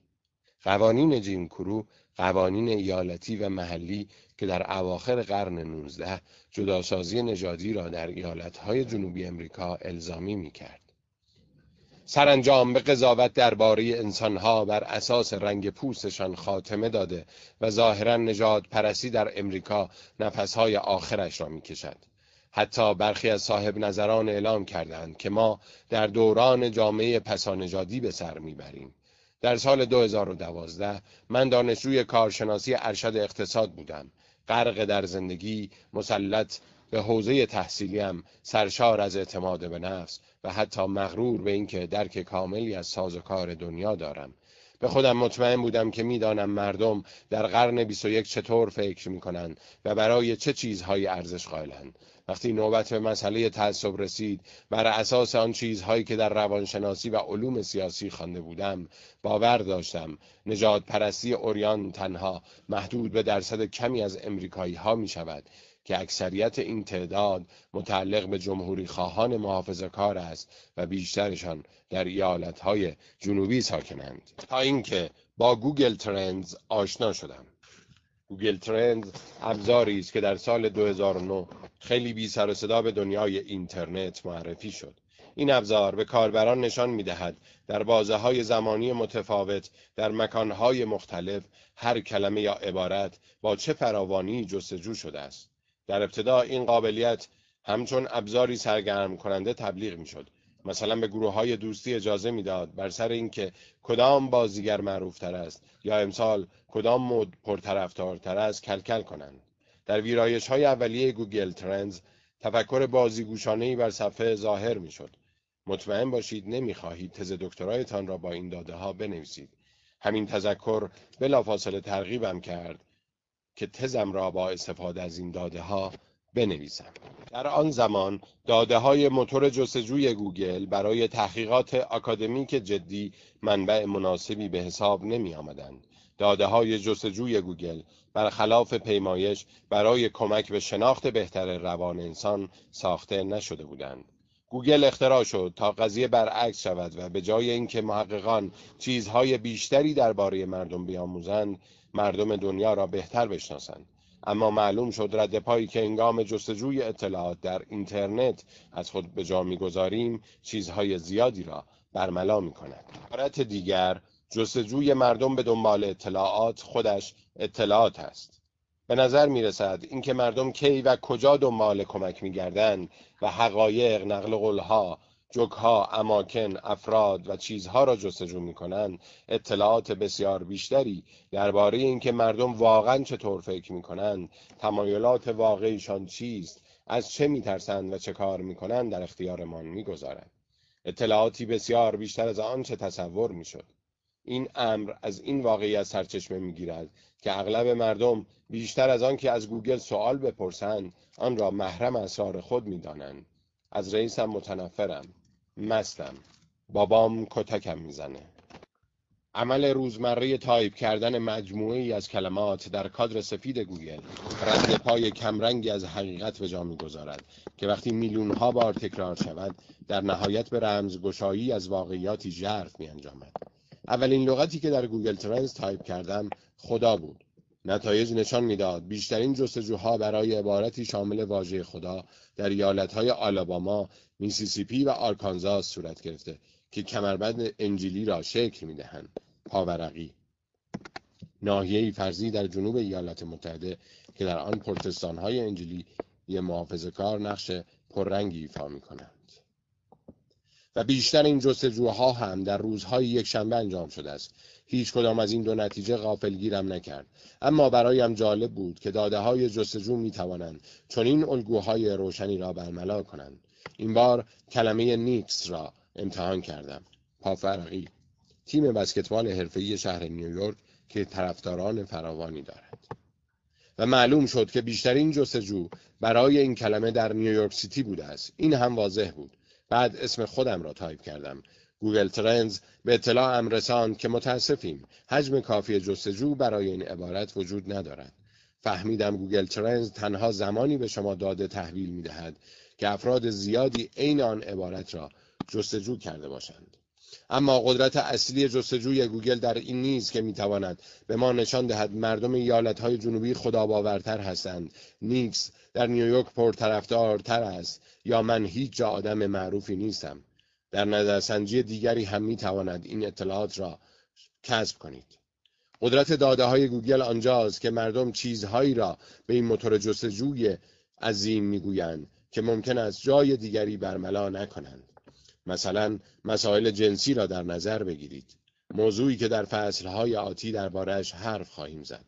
قوانین جیمکرو قوانین ایالتی و محلی که در اواخر قرن 19 جداسازی نژادی را در ایالتهای جنوبی امریکا الزامی می کرد. سرانجام به قضاوت درباره انسانها بر اساس رنگ پوستشان خاتمه داده و ظاهرا نجات پرسی در امریکا نفسهای آخرش را می کشد. حتی برخی از صاحب نظران اعلام کردند که ما در دوران جامعه پسانجادی به سر می‌بریم. در سال 2012 من دانشجوی کارشناسی ارشد اقتصاد بودم. غرق در زندگی مسلط به حوزه تحصیلیم سرشار از اعتماد به نفس و حتی مغرور به اینکه درک کاملی از ساز و کار دنیا دارم به خودم مطمئن بودم که می‌دانم مردم در قرن 21 چطور فکر می کنند و برای چه چیزهایی ارزش قائلند وقتی نوبت به مسئله تعصب رسید بر اساس آن چیزهایی که در روانشناسی و علوم سیاسی خوانده بودم باور داشتم. نجات پرستی اوریان تنها محدود به درصد کمی از امریکایی ها می شود که اکثریت این تعداد متعلق به جمهوری خواهان محافظ کار است و بیشترشان در ایالتهای جنوبی ساکنند. تا اینکه با Google Trends آشنا شدم. Google Trends ابزاری است که در سال 2009 خیلی بی سر و صدا به دنیای اینترنت معرفی شد این ابزار به کاربران نشان می دهد در بازه های زمانی متفاوت در مکانهای مختلف هر کلمه یا عبارت با چه فراوانی جستجو شده است در ابتدا این قابلیت همچون ابزاری سرگرم کننده تبلیغ می. مثلا به گروه های دوستی اجازه می‌داد بر سر اینکه کدام بازیگر معروفتر است یا امسال کدام مد پرطرفدارتر است کلکل کنند در ویرایش های اولیه Google Trends تفکر بازیگوشانه ای بر صفحه ظاهر می شد. مطمئن باشید نمی‌خواهید تز دکترایتان را با این داده ها بنویسید. همین تذکر بلافاصله ترغیبم کرد که تزم را با استفاده از این داده ها بنویسم. در آن زمان داده های موتور جستجوی گوگل برای تحقیقات آکادمیک جدی منبع مناسبی به حساب نمی آمدند. داده های جستجوی گوگل برخلاف پیمایش برای کمک به شناخت بهتر روان انسان ساخته نشده بودند. گوگل اختراع شد تا قضیه برعکس شود و به جای اینکه محققان چیزهای بیشتری درباره مردم بیاموزند مردم دنیا را بهتر بشناسند اما معلوم شد رد پایی که انگام جستجوی اطلاعات در اینترنت از خود به جا می‌گذاریم چیزهای زیادی را برملا می کند. عبارت دیگر جستجوی مردم به دنبال اطلاعات خودش اطلاعات است. به نظر می رسد اینکه مردم کی و کجا دنبال کمک می گردند و حقایق نقل قولها جگها، اماکن، افراد و چیزها را جستجو می کنند اطلاعات بسیار بیشتری درباره اینکه مردم واقعا چطور فکر می کنند تمایلات واقعیشان چیست از چه می ترسند و چه کار می کنند در اختیارمان می گذارند. اطلاعاتی بسیار بیشتر از آنچه تصور می شد. این امر از این واقعیت سرچشمه می گیرد که اغلب مردم بیشتر از آن که از گوگل سوال بپرسند آن را محرم اسرار خود می دانند. از رئیسم متنفرم مستم. بابام کتکم می‌زنه. عمل روزمره تایپ کردن مجموعه‌ای از کلمات در کادر سفید گوگل رد پای کمرنگی از حقیقت به جا می‌گذارد که وقتی میلیون ها بار تکرار شود در نهایت به رمزگشایی از واقعیاتی ژرف می انجامد. اولین لغتی که در گوگل ترندز تایپ کردم خدا بود. نتایج نشان می‌داد بیشترین جستجوها برای عبارتی شامل واژه خدا در ایالتهای آلاباما، میسیسیپی و آرکانزاس صورت گرفته که کمربند انجیلی را شکل می‌دهند. پاورقی ناحیه‌ای فرضی در جنوب ایالات متحده که در آن پروتستانهای انجیلی محافظه کار نقش پررنگی ایفا می کنند. و بیشتر این جستجوها هم در روزهای یک شنبه انجام شده است هیچ کدام از این دو نتیجه غافلگیرم نکرد. اما برایم جالب بود که داده های جستجو می توانند چنین الگوهای روشنی را برملا کنند. این بار کلمه نیکس را امتحان کردم. پاورقی تیم بسکتبال حرفه‌ای شهر نیویورک که طرفداران فراوانی دارد. و معلوم شد که بیشترین جستجو برای این کلمه در نیویورک سیتی بوده است. این هم واضح بود. بعد اسم خودم را تایپ کردم. گوگل ترندز به اطلاع رساند که متاسفیم. حجم کافی جستجو برای این عبارت وجود ندارد. فهمیدم گوگل ترندز تنها زمانی به شما داده تحویل می دهد که افراد زیادی عین آن عبارت را جستجو کرده باشند. اما قدرت اصلی جستجوی گوگل در این نیست که می‌تواند به ما نشان دهد مردم ایالتهای جنوبی خداباورتر هستند. نیکس در نیویورک پرطرفدارتر است. یا من هیچ جا آدم معروفی نیستم. در نظرسنجی دیگری هم می‌تواند این اطلاعات را کسب کنید. قدرت داده های گوگل آنجاست که مردم چیزهایی را به این موتور جستجوی عظیم می‌گویند که ممکن است جای دیگری برملا نکنند. مثلا مسائل جنسی را در نظر بگیرید. موضوعی که در فصلهای آتی دربارهش حرف خواهیم زد.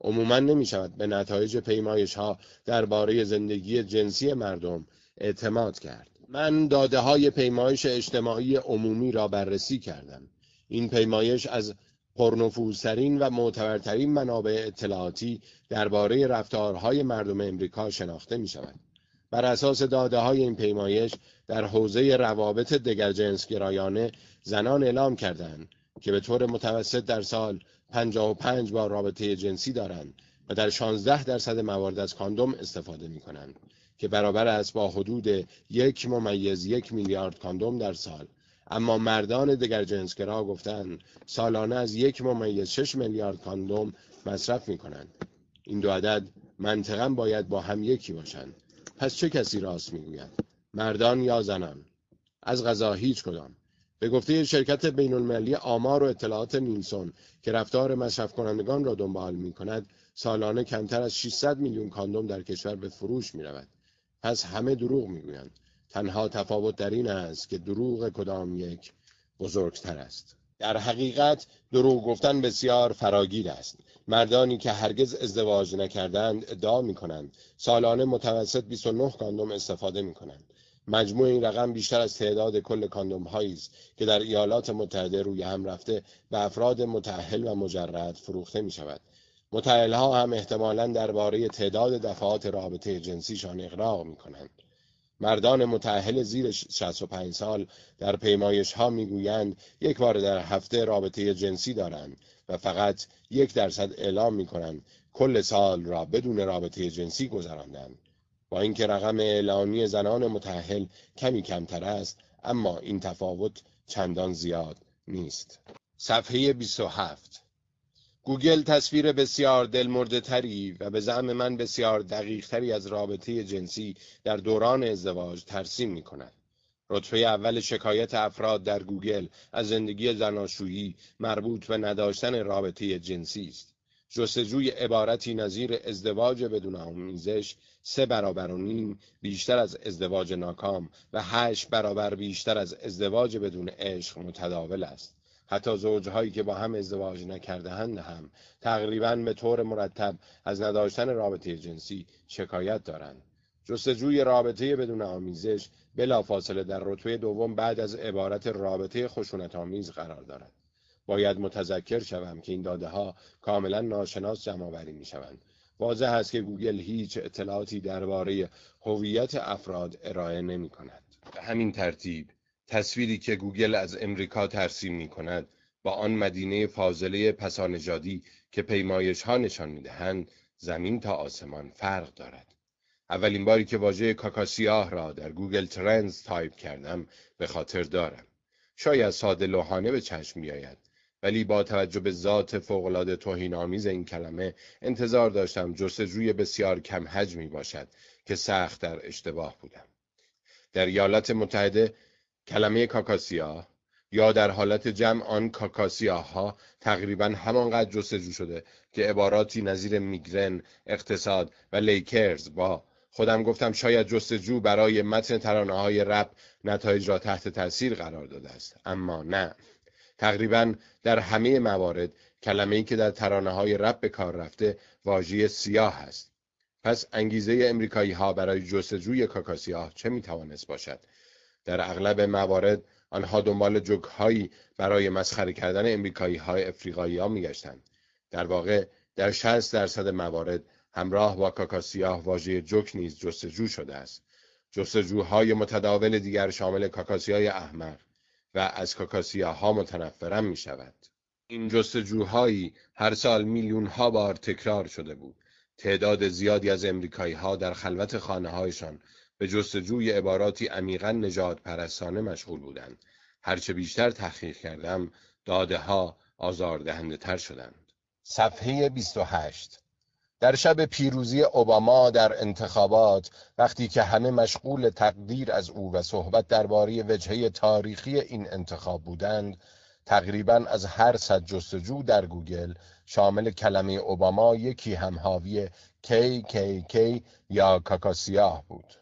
عموما نمی شود به نتایج پیمایش ها درباره زندگی جنسی مردم اعتماد کرد. من داده های پیمایش اجتماعی عمومی را بررسی کردم این پیمایش از پرنفوذترین و معتبرترین منابع اطلاعاتی درباره رفتارهای مردم امریکا شناخته می شود. بر اساس داده های این پیمایش در حوزه روابط گرایانه زنان اعلام کردند که به طور متوسط در سال 55 بار رابطه جنسی دارند و در 16 درصد موارد از کاندوم استفاده می کنند که برابر است با حدود یک ممیز یک میلیارد کاندوم در سال اما مردان دگر جنسگرا گفتند سالانه از یک ممیز شش میلیارد کاندوم مصرف می کنند. این دو عدد منطقا باید با هم یکی باشند. پس چه کسی راست می‌گوید؟ مردان یا زنان؟ از غذا هیچ کدام. به گفته شرکت بین المللی آمار و اطلاعات نیلسون که رفتار مصرف کنندگان را دنبال می کند سالانه کمتر از 600 میلیون کاندوم در کشور به فروش می رود. پس همه دروغ می گویند. تنها تفاوت در این است که دروغ کدام یک بزرگتر است. در حقیقت دروغ گفتن بسیار فراگیر است. مردانی که هرگز ازدواج نکردند ادعا می کنند سالانه متوسط 29 کاندوم استفاده می کنند مجموع این رقم بیشتر از تعداد کل کاندوم هایی است که در ایالات متحده روی هم رفته به افراد متأهل و مجرد فروخته می شود متأهل ها هم احتمالا درباره تعداد دفعات رابطه جنسیشان اقراق می کنند مردان متأهل زیر 65 سال در پیمایش ها می‌گویند یک بار در هفته رابطه جنسی دارند و فقط یک درصد اعلام می کنند کل سال را بدون رابطه جنسی گذراندند. با اینکه رقم اعلانی زنان متأهل کمی کمتر است اما این تفاوت چندان زیاد نیست. صفحه 27 گوگل تصویر بسیار دلمرده تری و به زعم من بسیار دقیق تری از رابطه جنسی در دوران ازدواج ترسیم می کند. رتبه اول شکایت افراد در گوگل از زندگی زناشویی مربوط به نداشتن رابطه جنسی است. جستجوی عبارتی نظیر ازدواج بدون آمیزش سه برابر و نیم بیشتر از ازدواج ناکام و هشت برابر بیشتر از ازدواج بدون عشق متداول است. حتی زوجهایی که با هم ازدواج نکردهاند هم تقریبا به طور مرتب از نداشتن رابطه جنسی شکایت دارند. جستجوی رابطه بدون آمیزش بلافاصله در رتبه دوم بعد از عبارت رابطه خشونت آمیز قرار دارد. باید متذکر شوم که این داده ها کاملا ناشناس جمع می شوند. واضح است که گوگل هیچ اطلاعاتی درباره هویت افراد ارائه نمی کند. به همین ترتیب تصویری که گوگل از امریکا ترسیم می کند با آن مدینه فاضله پسانژادی که پیمایش ها نشان می دهند زمین تا آسمان فرق دارد. اولین باری که واژه کاکاسیاه را در گوگل ترندز تایپ کردم به خاطر دارم. شاید ساده لوحانه به چشم بیاید ولی با توجه به ذات فوقالعاده توهینآمیز این کلمه انتظار داشتم جستجوی بسیار کم حجمی باشد که سخت در اشتباه بودم. در ایالات متحده کلمه کاکاسیا یا در حالت جمع آن ها تقریبا همانقدر جستجو شده که عباراتی نظیر میگرن، اقتصاد و لیکرز با. خودم گفتم شاید جستجو برای متن ترانه های رپ نتایج را تحت تاثیر قرار داده است اما نه. تقریبا در همه موارد کلمه ای که در ترانه های رپ به کار رفته واژه سیاه است. پس انگیزه امریکایی ها برای جستجوی کاکاسیاه چه می توانست باشد؟ در اغلب موارد آنها دنبال جوکهایی برای مسخره کردن امریکایی های افریقایی ها میگشتند. در واقع در 60 درصد موارد همراه با کاکاسیاه واژه جوک نیز جستجو شده است. جستجوهای متداول دیگر شامل کاکاسیای احمر و از کاکاسیاها متنفرم می شود. این جستجوهایی هر سال میلیون ها بار تکرار شده بود. تعداد زیادی از امریکایی ها در خلوت خانه هایشان به جستجوی عباراتی عمیقا نجات پرستانه مشغول بودند. هرچه بیشتر تحقیق کردم داده ها آزاردهنده تر شدند. صفحه 28 در شب پیروزی اوباما در انتخابات وقتی که همه مشغول تقدیر از او و صحبت درباره وجهه تاریخی این انتخاب بودند تقریبا از هر صد جستجو در گوگل شامل کلمه اوباما یکی هم حاوی KKK یا کاکاسیاه بود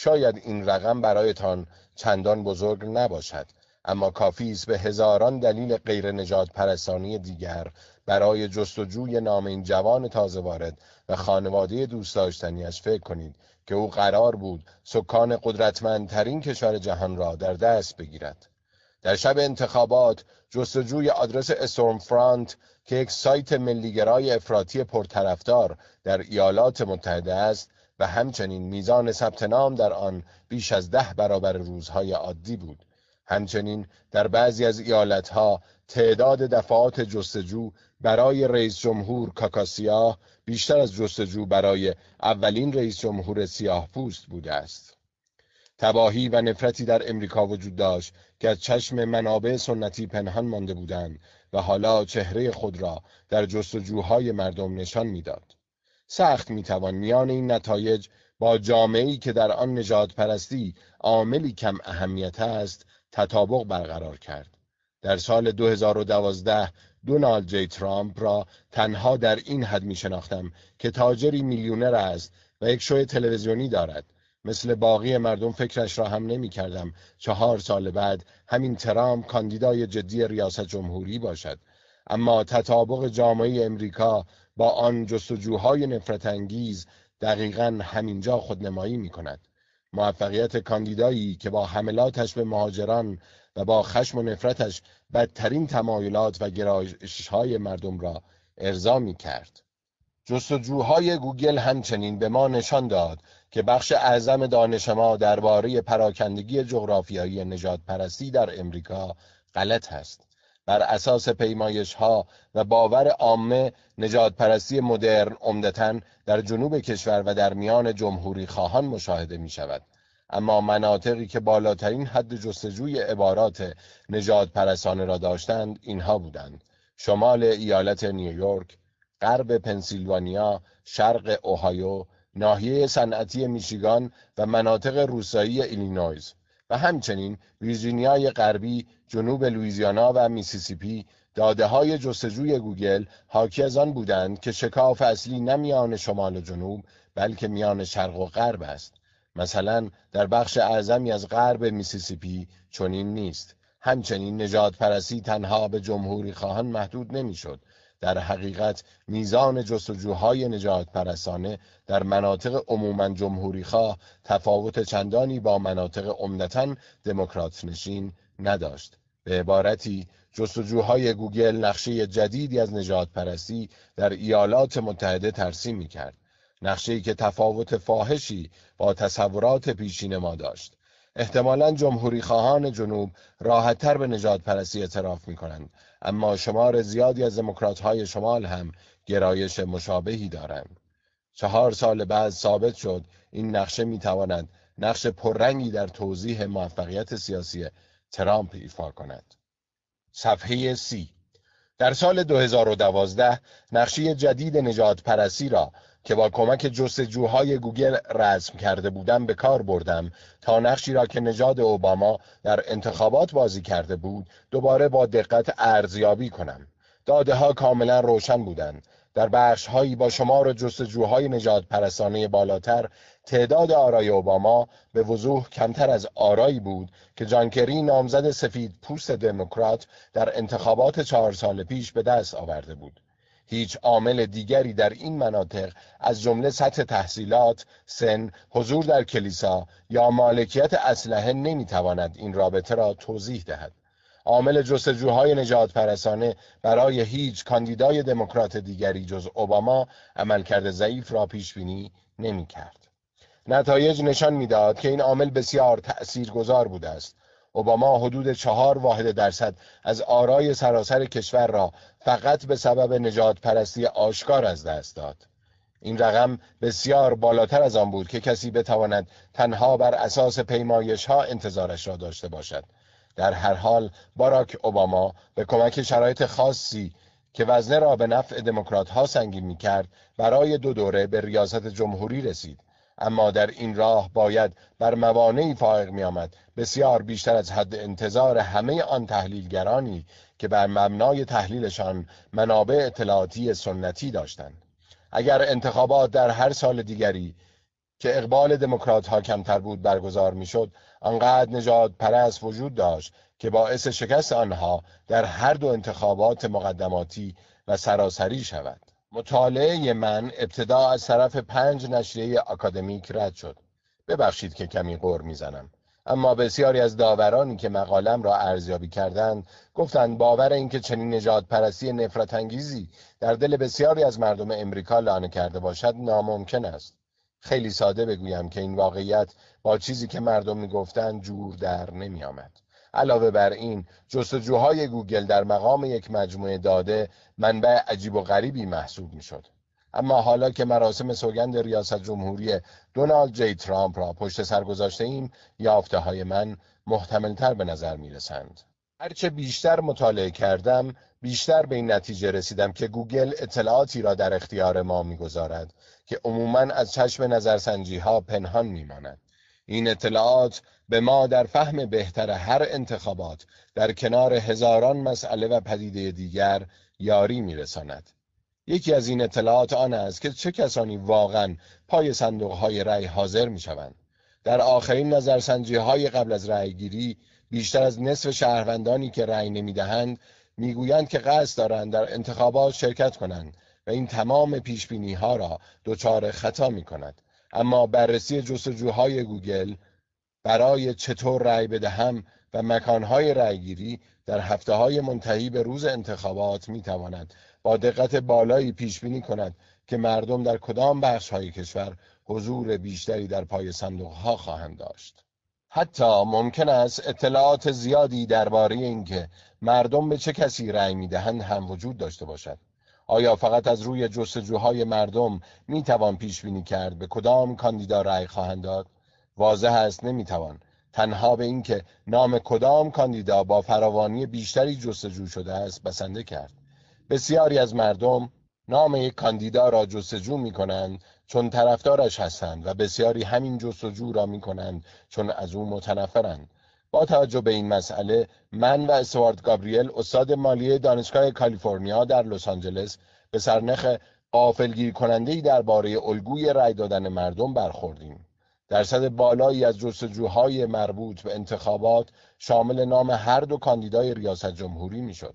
شاید این رقم برایتان چندان بزرگ نباشد اما کافی است به هزاران دلیل غیر نجات پرستانی دیگر برای جستجوی نام این جوان تازه وارد و خانواده دوست داشتنیش فکر کنید که او قرار بود سکان قدرتمندترین کشور جهان را در دست بگیرد. در شب انتخابات جستجوی آدرس استورم فرانت که یک سایت ملیگرای افراطی پرطرفدار در ایالات متحده است و همچنین میزان ثبت نام در آن بیش از ده برابر روزهای عادی بود همچنین در بعضی از ایالتها تعداد دفعات جستجو برای رئیس جمهور کاکاسیا بیشتر از جستجو برای اولین رئیس جمهور سیاه پوست بوده است. تباهی و نفرتی در امریکا وجود داشت که از چشم منابع سنتی پنهان مانده بودند و حالا چهره خود را در جستجوهای مردم نشان می‌داد. سخت می‌توان میان این نتایج با جامعه‌ای که در آن نجات پرستی عاملی کم اهمیت است تطابق برقرار کرد. در سال 2012 دونالد جی. ترامپ را تنها در این حد می شناختم که تاجری میلیونر است و یک شوی تلویزیونی دارد. مثل باقی مردم فکرش را هم نمی کردم چهار سال بعد همین ترامپ کاندیدای جدی ریاست جمهوری باشد. اما تطابق جامعه امریکا با آن جستجوهای نفرت انگیز دقیقا همینجا خودنمایی می کند موفقیت کاندیدایی که با حملاتش به مهاجران و با خشم و نفرتش بدترین تمایلات و گرایش های مردم را ارضا می کرد. جستجوهای گوگل همچنین به ما نشان داد که بخش اعظم دانش ما درباره پراکندگی جغرافیایی نجات پرستی در امریکا غلط است. بر اساس پیمایش ها و باور عامه نژادپرستی مدرن عمدتا در جنوب کشور و در میان جمهوری خواهان مشاهده می شود. اما مناطقی که بالاترین حد جستجوی عبارات نژادپرستانه را داشتند اینها بودند شمال ایالت نیویورک غرب پنسیلوانیا شرق اوهایو ناحیه صنعتی میشیگان و مناطق روستایی ایلینویز و همچنین ویرجینیای غربی جنوب لویزیانا و میسیسیپی داده های جستجوی گوگل حاکی از آن بودند که شکاف اصلی نه میان شمال و جنوب بلکه میان شرق و غرب است. مثلا در بخش اعظمی از غرب میسیسیپی چنین نیست. همچنین نژادپرستی تنها به جمهوری خواهان محدود نمی‌شد. در حقیقت میزان جستجوهای نژادپرستانه در مناطق عموما جمهوری خواه تفاوت چندانی با مناطق عمدتا دموکرات نشین نداشت. به عبارتی جستجوهای گوگل نقشه جدیدی از نجات پرستی در ایالات متحده ترسیم می کرد نقشه که تفاوت فاحشی با تصورات پیشین ما داشت. احتمالا جمهوری خواهان جنوب راحتتر به نجات پرستی اعتراف می کنند اما شمار زیادی از دموکرات های شمال هم گرایش مشابهی دارند. چهار سال بعد ثابت شد این نقشه می تواند نقش پررنگی در توضیح موفقیت سیاسی ترامپ ایفا کند. صفحه سی. در سال 2012 نقشه جدید نجات پرسی را که با کمک جستجوهای گوگل رسم کرده بودم به کار بردم تا نقشی را که نژاد اوباما در انتخابات بازی کرده بود دوباره با دقت ارزیابی کنم. داده ها کاملا روشن بودند. در بخش هایی با شمار جستجوهای نجات پرستانه بالاتر تعداد آرای اوباما به وضوح کمتر از آرایی بود که جانکری نامزد سفید پوست دموکرات در انتخابات چهار سال پیش به دست آورده بود. هیچ عامل دیگری در این مناطق از جمله سطح تحصیلات، سن، حضور در کلیسا یا مالکیت اسلحه نمی‌تواند این رابطه را توضیح دهد. عامل جستجوهای نجات پرسانه برای هیچ کاندیدای دموکرات دیگری جز اوباما عملکرد ضعیف را پیش بینی نمی کرد. نتایج نشان می‌داد که این عامل بسیار تأثیرگذار بوده است اوباما حدود چهار واحد درصد از آرای سراسر کشور را فقط به سبب نجات پرستی آشکار از دست داد. این رقم بسیار بالاتر از آن بود که کسی بتواند تنها بر اساس پیمایش ها انتظارش را داشته باشد. در هر حال باراک اوباما به کمک شرایط خاصی که وزنه را به نفع دموکرات ها سنگین می کرد برای دو دوره به ریاست جمهوری رسید اما در این راه باید بر موانعی فائق می آمد بسیار بیشتر از حد انتظار همه آن تحلیلگرانی که بر مبنای تحلیلشان منابع اطلاعاتی سنتی داشتند. اگر انتخابات در هر سال دیگری که اقبال دموکرات ها کمتر بود برگزار می‌شد آنقدر نجات پرست وجود داشت که باعث شکست آنها در هر دو انتخابات مقدماتی و سراسری شود. مطالعه من ابتدا از طرف پنج نشریه اکادمیک رد شد. ببخشید که کمی غور می‌زنم. اما بسیاری از داورانی که مقالم را ارزیابی کردند گفتند باور اینکه چنین نجات پرستی نفرت انگیزی در دل بسیاری از مردم امریکا لانه کرده باشد ناممکن است. خیلی ساده بگویم که این واقعیت با چیزی که مردم می‌گفتند جور در نمی آمد. علاوه بر این جستجوهای گوگل در مقام یک مجموعه داده منبع عجیب و غریبی محسوب می شد. اما حالا که مراسم سوگند ریاست جمهوری دونالد جی ترامپ را پشت سر گذاشته ایم یافته های من محتملتر به نظر می رسند. هرچه بیشتر مطالعه کردم بیشتر به این نتیجه رسیدم که گوگل اطلاعاتی را در اختیار ما می‌گذارد که عموما از چشم نظرسنجی ها پنهان میماند این اطلاعات به ما در فهم بهتر هر انتخابات در کنار هزاران مسئله و پدیده دیگر یاری میرساند یکی از این اطلاعات آن است که چه کسانی واقعا پای صندوق های رأی حاضر می شوند. در آخرین نظرسنجی های قبل از رأیگیری بیشتر از نصف شهروندانی که رأی نمی‌دهند می‌گویند که قصد دارند در انتخابات شرکت کنند و این تمام پیش ها را دچار خطا می کند. اما بررسی جستجوهای گوگل برای چطور رأی بدهم و مکانهای رأیگیری در هفته های منتهی به روز انتخابات می تواند با دقت بالایی پیش بینی کند که مردم در کدام بخش های کشور حضور بیشتری در پای صندوق ها خواهند داشت. حتی ممکن است اطلاعات زیادی درباره اینکه مردم به چه کسی رأی می‌دهند هم وجود داشته باشد. آیا فقط از روی جستجوهای مردم می توان پیش بینی کرد به کدام کاندیدا رأی خواهند داد؟ واضح است نمی‌توان تنها به اینکه نام کدام کاندیدا با فراوانی بیشتری جستجو شده است بسنده کرد. بسیاری از مردم نام یک کاندیدا را جستجو می کنند چون طرفدارش هستند و بسیاری همین جستجو را می کنند چون از او متنفرند. با توجه به این مسئله من و اسوارد گابریل استاد مالی دانشگاه کالیفرنیا در لس آنجلس به سرنخ غافلگیر کننده درباره الگوی رأی دادن مردم برخوردیم. درصد بالایی از جستجوهای مربوط به انتخابات شامل نام هر دو کاندیدای ریاست جمهوری می‌شد.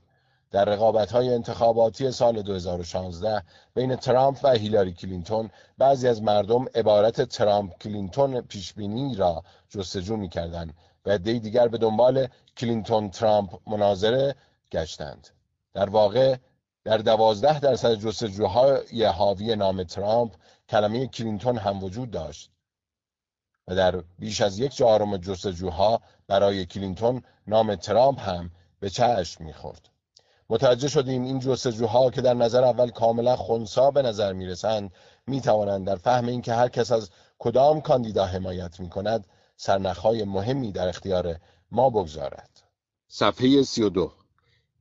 در رقابت های انتخاباتی سال 2016 بین ترامپ و هیلاری کلینتون بعضی از مردم عبارت ترامپ کلینتون پیشبینی را جستجو می‌کردند و عده‌ای دیگر به دنبال کلینتون ترامپ مناظره گشتند. در واقع در دوازده درصد جستجوهای حاوی نام ترامپ کلمه کلینتون هم وجود داشت و در بیش از یک چهارم جستجوها برای کلینتون نام ترامپ هم به چشم می‌خورد. متوجه شدیم این جستجوها که در نظر اول کاملا خونسا به نظر می‌رسند می‌توانند در فهم اینکه هر کس از کدام کاندیدا حمایت می‌کند سرنخهای مهمی در اختیار ما بگذارد صفحه 32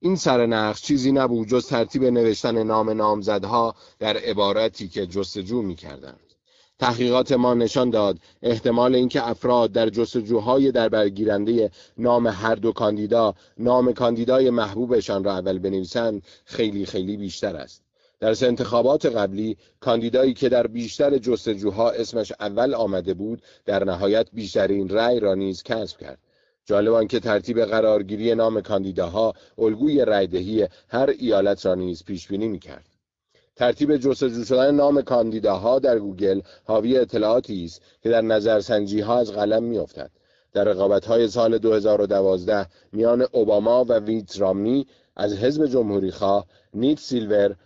این سرنخ چیزی نبود جز ترتیب نوشتن نام نامزدها در عبارتی که جستجو می کردند. تحقیقات ما نشان داد احتمال اینکه افراد در جستجوهای در برگیرنده نام هر دو کاندیدا نام کاندیدای محبوبشان را اول بنویسند خیلی خیلی بیشتر است. در انتخابات قبلی کاندیدایی که در بیشتر جستجوها اسمش اول آمده بود در نهایت بیشترین رأی را نیز کسب کرد. جالب که ترتیب قرارگیری نام کاندیداها الگوی رأیدهی هر ایالت را نیز پیش بینی می‌کرد. ترتیب جستجو شدن نام کاندیداها در گوگل حاوی اطلاعاتی است که در نظرسنجی ها از قلم میافتد. در رقابت های سال 2012 میان اوباما و ویت رامنی از حزب جمهوریخواه نیت سیلور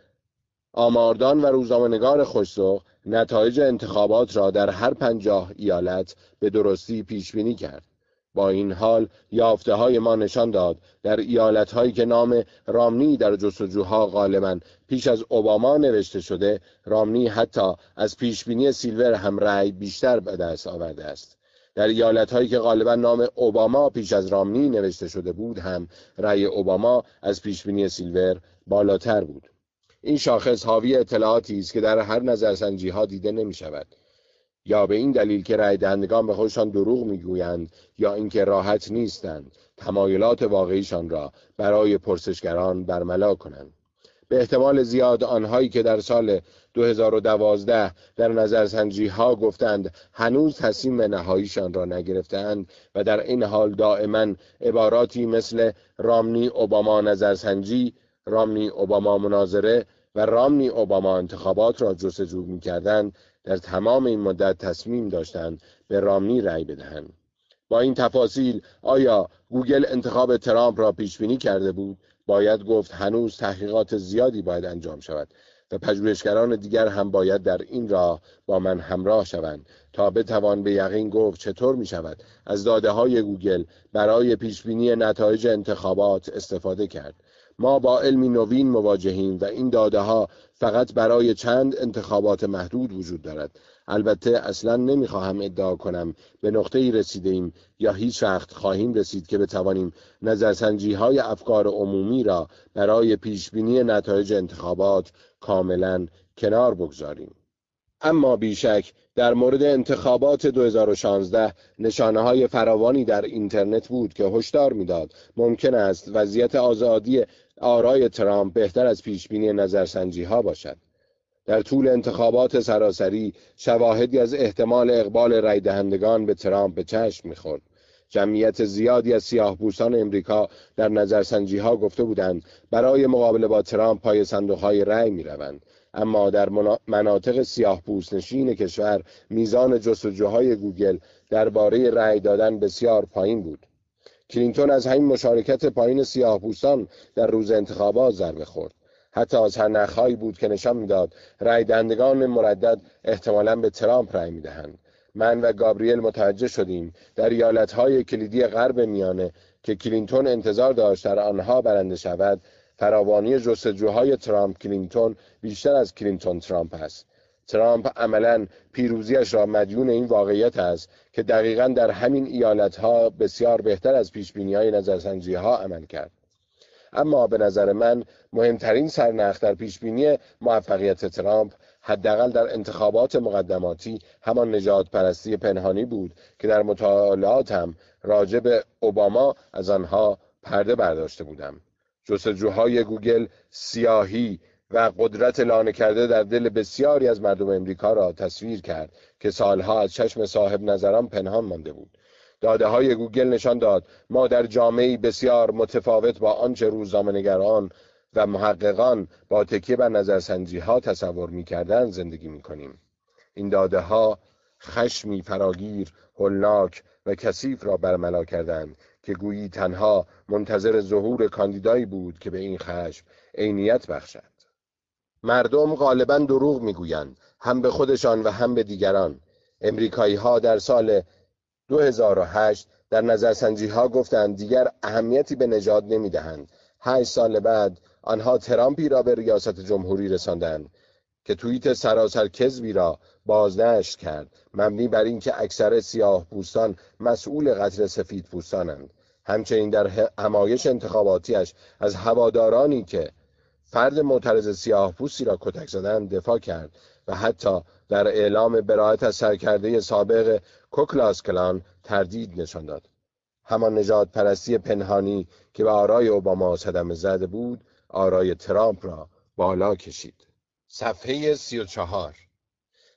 آماردان و روزنامه‌نگار خوشسوق نتایج انتخابات را در هر پنجاه ایالت به درستی پیش بینی کرد. با این حال یافته های ما نشان داد در ایالت هایی که نام رامنی در جستجوها غالبا پیش از اوباما نوشته شده رامنی حتی از پیشبینی سیلور هم رأی بیشتر به دست آورده است. در ایالت هایی که غالبا نام اوباما پیش از رامنی نوشته شده بود هم رأی اوباما از پیشبینی سیلور بالاتر بود. این شاخص حاوی اطلاعاتی است که در هر نظرسنجی ها دیده نمی شود یا به این دلیل که رای دهندگان به خودشان دروغ می‌گویند یا اینکه راحت نیستند تمایلات واقعیشان را برای پرسشگران برملا کنند. به احتمال زیاد آنهایی که در سال 2012 در نظرسنجی ها گفتند هنوز تصمیم نهاییشان را نگرفتند و در این حال دائما عباراتی مثل رامنی اوباما نظرسنجی رامنی اوباما مناظره و رامنی اوباما انتخابات را جستجو می‌کردند در تمام این مدت تصمیم داشتند به رامنی رأی بدهند. با این تفاصیل آیا گوگل انتخاب ترامپ را پیش بینی کرده بود؟ باید گفت هنوز تحقیقات زیادی باید انجام شود و پژوهشگران دیگر هم باید در این راه با من همراه شوند تا بتوان به یقین گفت چطور می شود از داده های گوگل برای پیش بینی نتایج انتخابات استفاده کرد. ما با علمی نوین مواجهیم و این داده ها فقط برای چند انتخابات محدود وجود دارد. البته اصلا نمی‌خواهم ادعا کنم به نقطه ای رسیده ایم یا هیچ وقت خواهیم رسید که بتوانیم نظرسنجی های افکار عمومی را برای پیش بینی نتایج انتخابات کاملا کنار بگذاریم. اما بیشک در مورد انتخابات 2016 نشانه های فراوانی در اینترنت بود که هشدار می‌داد. ممکن است وضعیت آزادی آرای ترامپ بهتر از پیشبینی نظرسنجی ها باشد در طول انتخابات سراسری شواهدی از احتمال اقبال رای دهندگان به ترامپ به چشم می‌خورد جمعیت زیادی از سیاه بوستان امریکا در نظرسنجی ها گفته بودند برای مقابله با ترامپ پای صندوق های رأی می روند. اما در مناطق سیاه نشین کشور میزان جستجوهای گوگل درباره رأی دادن بسیار پایین بود. کلینتون از همین مشارکت پایین سیاه پوستان در روز انتخابات ضربه خورد. حتی سرنخهایی بود که نشان می‌داد رأی دهندگان مردد احتمالا به ترامپ رأی می‌دهند. من و گابریل متوجه شدیم در ایالتهای کلیدی غرب میانه که کلینتون انتظار داشت در آنها برنده شود فراوانی جستجوهای ترامپ کلینتون بیشتر از کلینتون ترامپ است ترامپ عملا پیروزیش را مدیون این واقعیت است که دقیقا در همین ایالتها بسیار بهتر از پیشبینی های نظرسنجی ها عمل کرد. اما به نظر من مهمترین سرنخ در پیشبینی موفقیت ترامپ حداقل در انتخابات مقدماتی همان نجات پرستی پنهانی بود که در مطالعاتم راجع به اوباما از آنها پرده برداشته بودم. جستجوهای گوگل سیاهی و قدرت لانه کرده در دل بسیاری از مردم امریکا را تصویر کرد که سالها از چشم صاحب نظران پنهان مانده بود داده های گوگل نشان داد ما در جامعه بسیار متفاوت با آنچه روزنامه‌نگاران و محققان با تکیه بر نظرسنجی ها تصور می زندگی می کنیم. این داده ها خشمی فراگیر، هولناک و کثیف را برملا کردند که گویی تنها منتظر ظهور کاندیدایی بود که به این خشم عینیت بخشد. مردم غالبا دروغ می‌گویند هم به خودشان و هم به دیگران. امریکایی ها در سال 2008 در نظرسنجی ها گفتند دیگر اهمیتی به نژاد نمی‌دهند. هشت سال بعد آنها ترامپی را به ریاست جمهوری رساندند که توییت سراسر کذبی را بازنشر کرد مبنی بر اینکه اکثر سیاه پوستان مسئول قتل سفید پوستانند همچنین در همایش انتخاباتیش از هوادارانی که فرد معترض سیاه پوستی را کتک زدن دفاع کرد و حتی در اعلام برایت از سرکرده سابق کوکلاس کلان تردید نشان داد. همان نجات پرستی پنهانی که به آرای اوباما صدمه زده بود آرای ترامپ را بالا کشید. صفحه سی و چهار.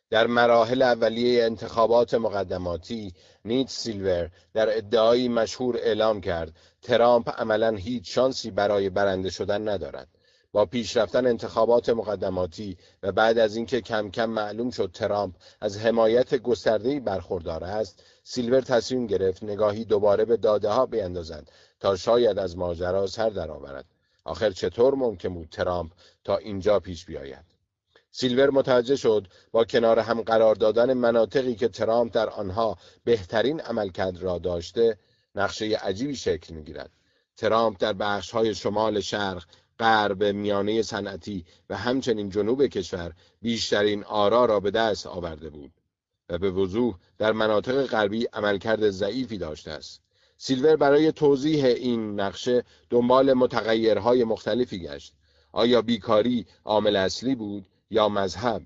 در مراحل اولیه انتخابات مقدماتی نیت سیلور در ادعایی مشهور اعلام کرد ترامپ عملا هیچ شانسی برای برنده شدن ندارد. با پیشرفتن انتخابات مقدماتی و بعد از اینکه کم کم معلوم شد ترامپ از حمایت گسترده‌ای برخوردار است سیلور تصمیم گرفت نگاهی دوباره به داده ها بیندازد تا شاید از ماجرا سر درآورد. آخر چطور ممکن بود ترامپ تا اینجا پیش بیاید؟ سیلور متوجه شد با کنار هم قرار دادن مناطقی که ترامپ در آنها بهترین عملکرد را داشته نقشه عجیبی شکل می‌گیرد. ترامپ در بخش های شمال شرق غرب میانه صنعتی و همچنین جنوب کشور بیشترین آرا را به دست آورده بود و به وضوح در مناطق غربی عملکرد ضعیفی داشته است. سیلور برای توضیح این نقشه دنبال متغیرهای مختلفی گشت. آیا بیکاری عامل اصلی بود یا مذهب؟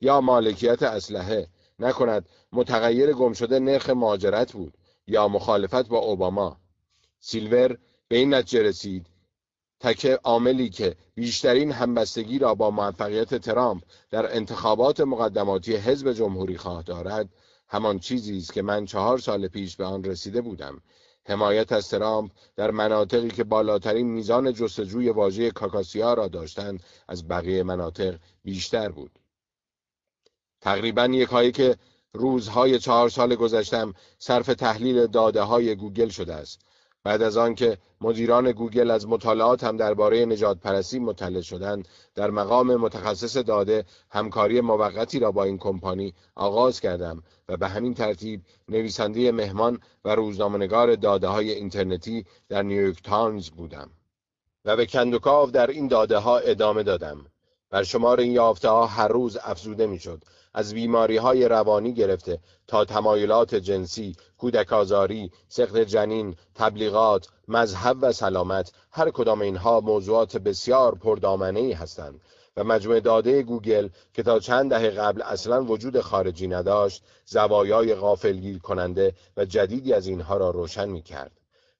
یا مالکیت اسلحه؟ نکند متغیر گم شده نرخ مهاجرت بود یا مخالفت با اوباما؟ سیلور به این نتیجه رسید تک عاملی که بیشترین همبستگی را با موفقیت ترامپ در انتخابات مقدماتی حزب جمهوری خواه دارد همان چیزی است که من چهار سال پیش به آن رسیده بودم. حمایت از ترامپ در مناطقی که بالاترین میزان جستجوی واژه کاکاسیا را داشتند از بقیه مناطق بیشتر بود. تقریبا یکایک روزهای چهار سال گذشتم صرف تحلیل داده های گوگل شده است. بعد از آنکه مدیران گوگل از مطالعات هم درباره نژادپرستی مطلع شدند در مقام متخصص داده همکاری موقتی را با این کمپانی آغاز کردم و به همین ترتیب نویسنده مهمان و روزنامه‌نگار داده های اینترنتی در نیویورک تایمز بودم و به کندوکاو در این داده ها ادامه دادم. بر شمار این یافته ها هر روز افزوده می‌شد. از بیماری های روانی گرفته تا تمایلات جنسی، کودک آزاری، سقط جنین، تبلیغات، مذهب و سلامت هر کدام اینها موضوعات بسیار پردامنه ای هستند و مجموعه داده گوگل که تا چند دهه قبل اصلا وجود خارجی نداشت زوایای غافلگیر کننده و جدیدی از اینها را روشن می کرد.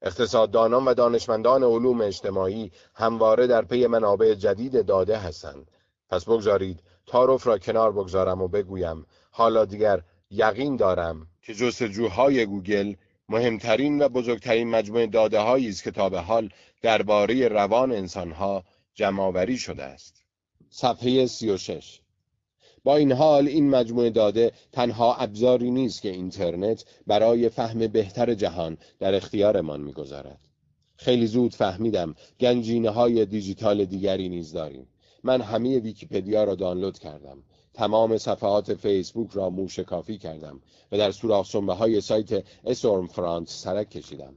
اقتصاددانان و دانشمندان علوم اجتماعی همواره در پی منابع جدید داده هستند. پس بگذارید تعارف را کنار بگذارم و بگویم حالا دیگر یقین دارم که جستجوهای گوگل مهمترین و بزرگترین مجموعه داده است که تا به حال درباره روان انسانها جمعآوری شده است. صفحه 36 با این حال این مجموعه داده تنها ابزاری نیست که اینترنت برای فهم بهتر جهان در اختیارمان می‌گذارد. خیلی زود فهمیدم گنجینه های دیجیتال دیگری نیز داریم. من همه ویکیپدیا را دانلود کردم. تمام صفحات فیسبوک را موشکافی کردم و در سوراخ های سایت اسورم فرانس سرک کشیدم.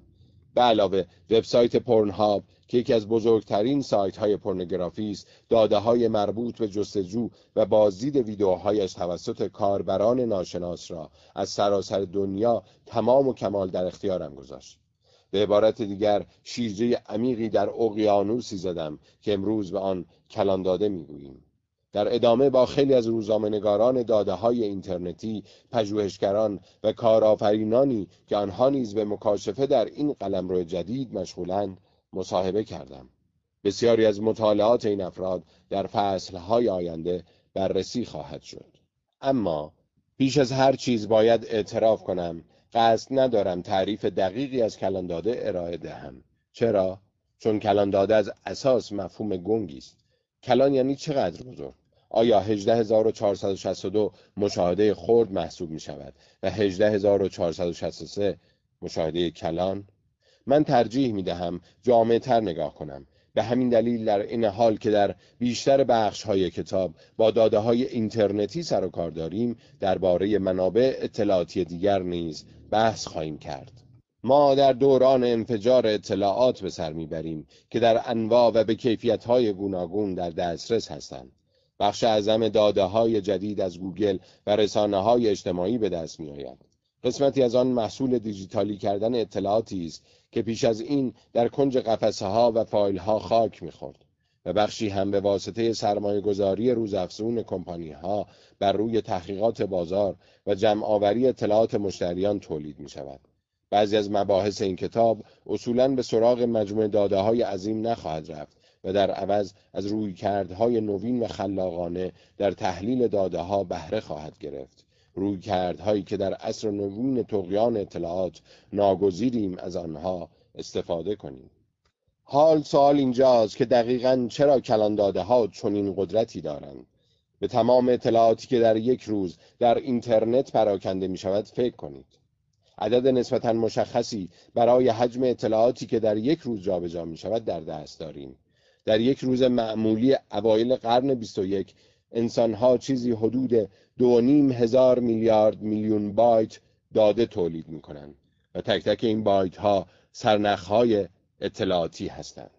به علاوه وبسایت پورنهاب که یکی از بزرگترین سایت های پورنوگرافی است داده های مربوط به جستجو و بازدید ویدیوهایش توسط کاربران ناشناس را از سراسر دنیا تمام و کمال در اختیارم گذاشت. به عبارت دیگر شیرجه عمیقی در اقیانوسی زدم که امروز به آن کلان داده می‌گوییم. در ادامه با خیلی از روزنامه‌نگاران داده های اینترنتی، پژوهشگران و کارآفرینانی که آنها نیز به مکاشفه در این قلمرو جدید مشغولند مصاحبه کردم. بسیاری از مطالعات این افراد در فصلهای آینده بررسی خواهد شد. اما پیش از هر چیز باید اعتراف کنم قصد ندارم تعریف دقیقی از کلانداده ارائه دهم. چرا؟ چون کلانداده از اساس مفهوم گنگی است. کلان یعنی چقدر بزرگ؟ آیا 18462 مشاهده خرد محسوب می شود و 18463 مشاهده کلان؟ من ترجیح می دهم جامعه تر نگاه کنم. به همین دلیل در این حال که در بیشتر بخش های کتاب با داده های اینترنتی سر و کار داریم درباره منابع اطلاعاتی دیگر نیز بحث خواهیم کرد. ما در دوران انفجار اطلاعات به سر می‌بریم که در انواع و به کیفیت های گوناگون در دسترس هستند بخش اعظم داده های جدید از گوگل و رسانه های اجتماعی به دست می آید. قسمتی از آن محصول دیجیتالی کردن اطلاعاتی است که پیش از این در کنج قفسه ها و فایل ها خاک می‌خورد و بخشی هم به واسطه سرمایه گذاری روزافزون کمپانی ها بر روی تحقیقات بازار و جمعآوری اطلاعات مشتریان تولید می شود. بعضی از مباحث این کتاب اصولا به سراغ مجموعه داده های عظیم نخواهد رفت و در عوض از روی کردهای نوین و خلاقانه در تحلیل داده ها بهره خواهد گرفت. روی کردهایی که در عصر نوین تقیان اطلاعات ناگزیریم از آنها استفاده کنیم. حال سوال اینجاست که دقیقا چرا کلان داده ها چنین قدرتی دارند؟ به تمام اطلاعاتی که در یک روز در اینترنت پراکنده می شود فکر کنید. عدد نسبتا مشخصی برای حجم اطلاعاتی که در یک روز جابجا می شود در دست داریم. در یک روز معمولی اوایل قرن 21 انسانها چیزی حدود دو نیم هزار میلیارد میلیون بایت داده تولید می کنند و تک تک این بایت ها سرنخ های اطلاعاتی هستند.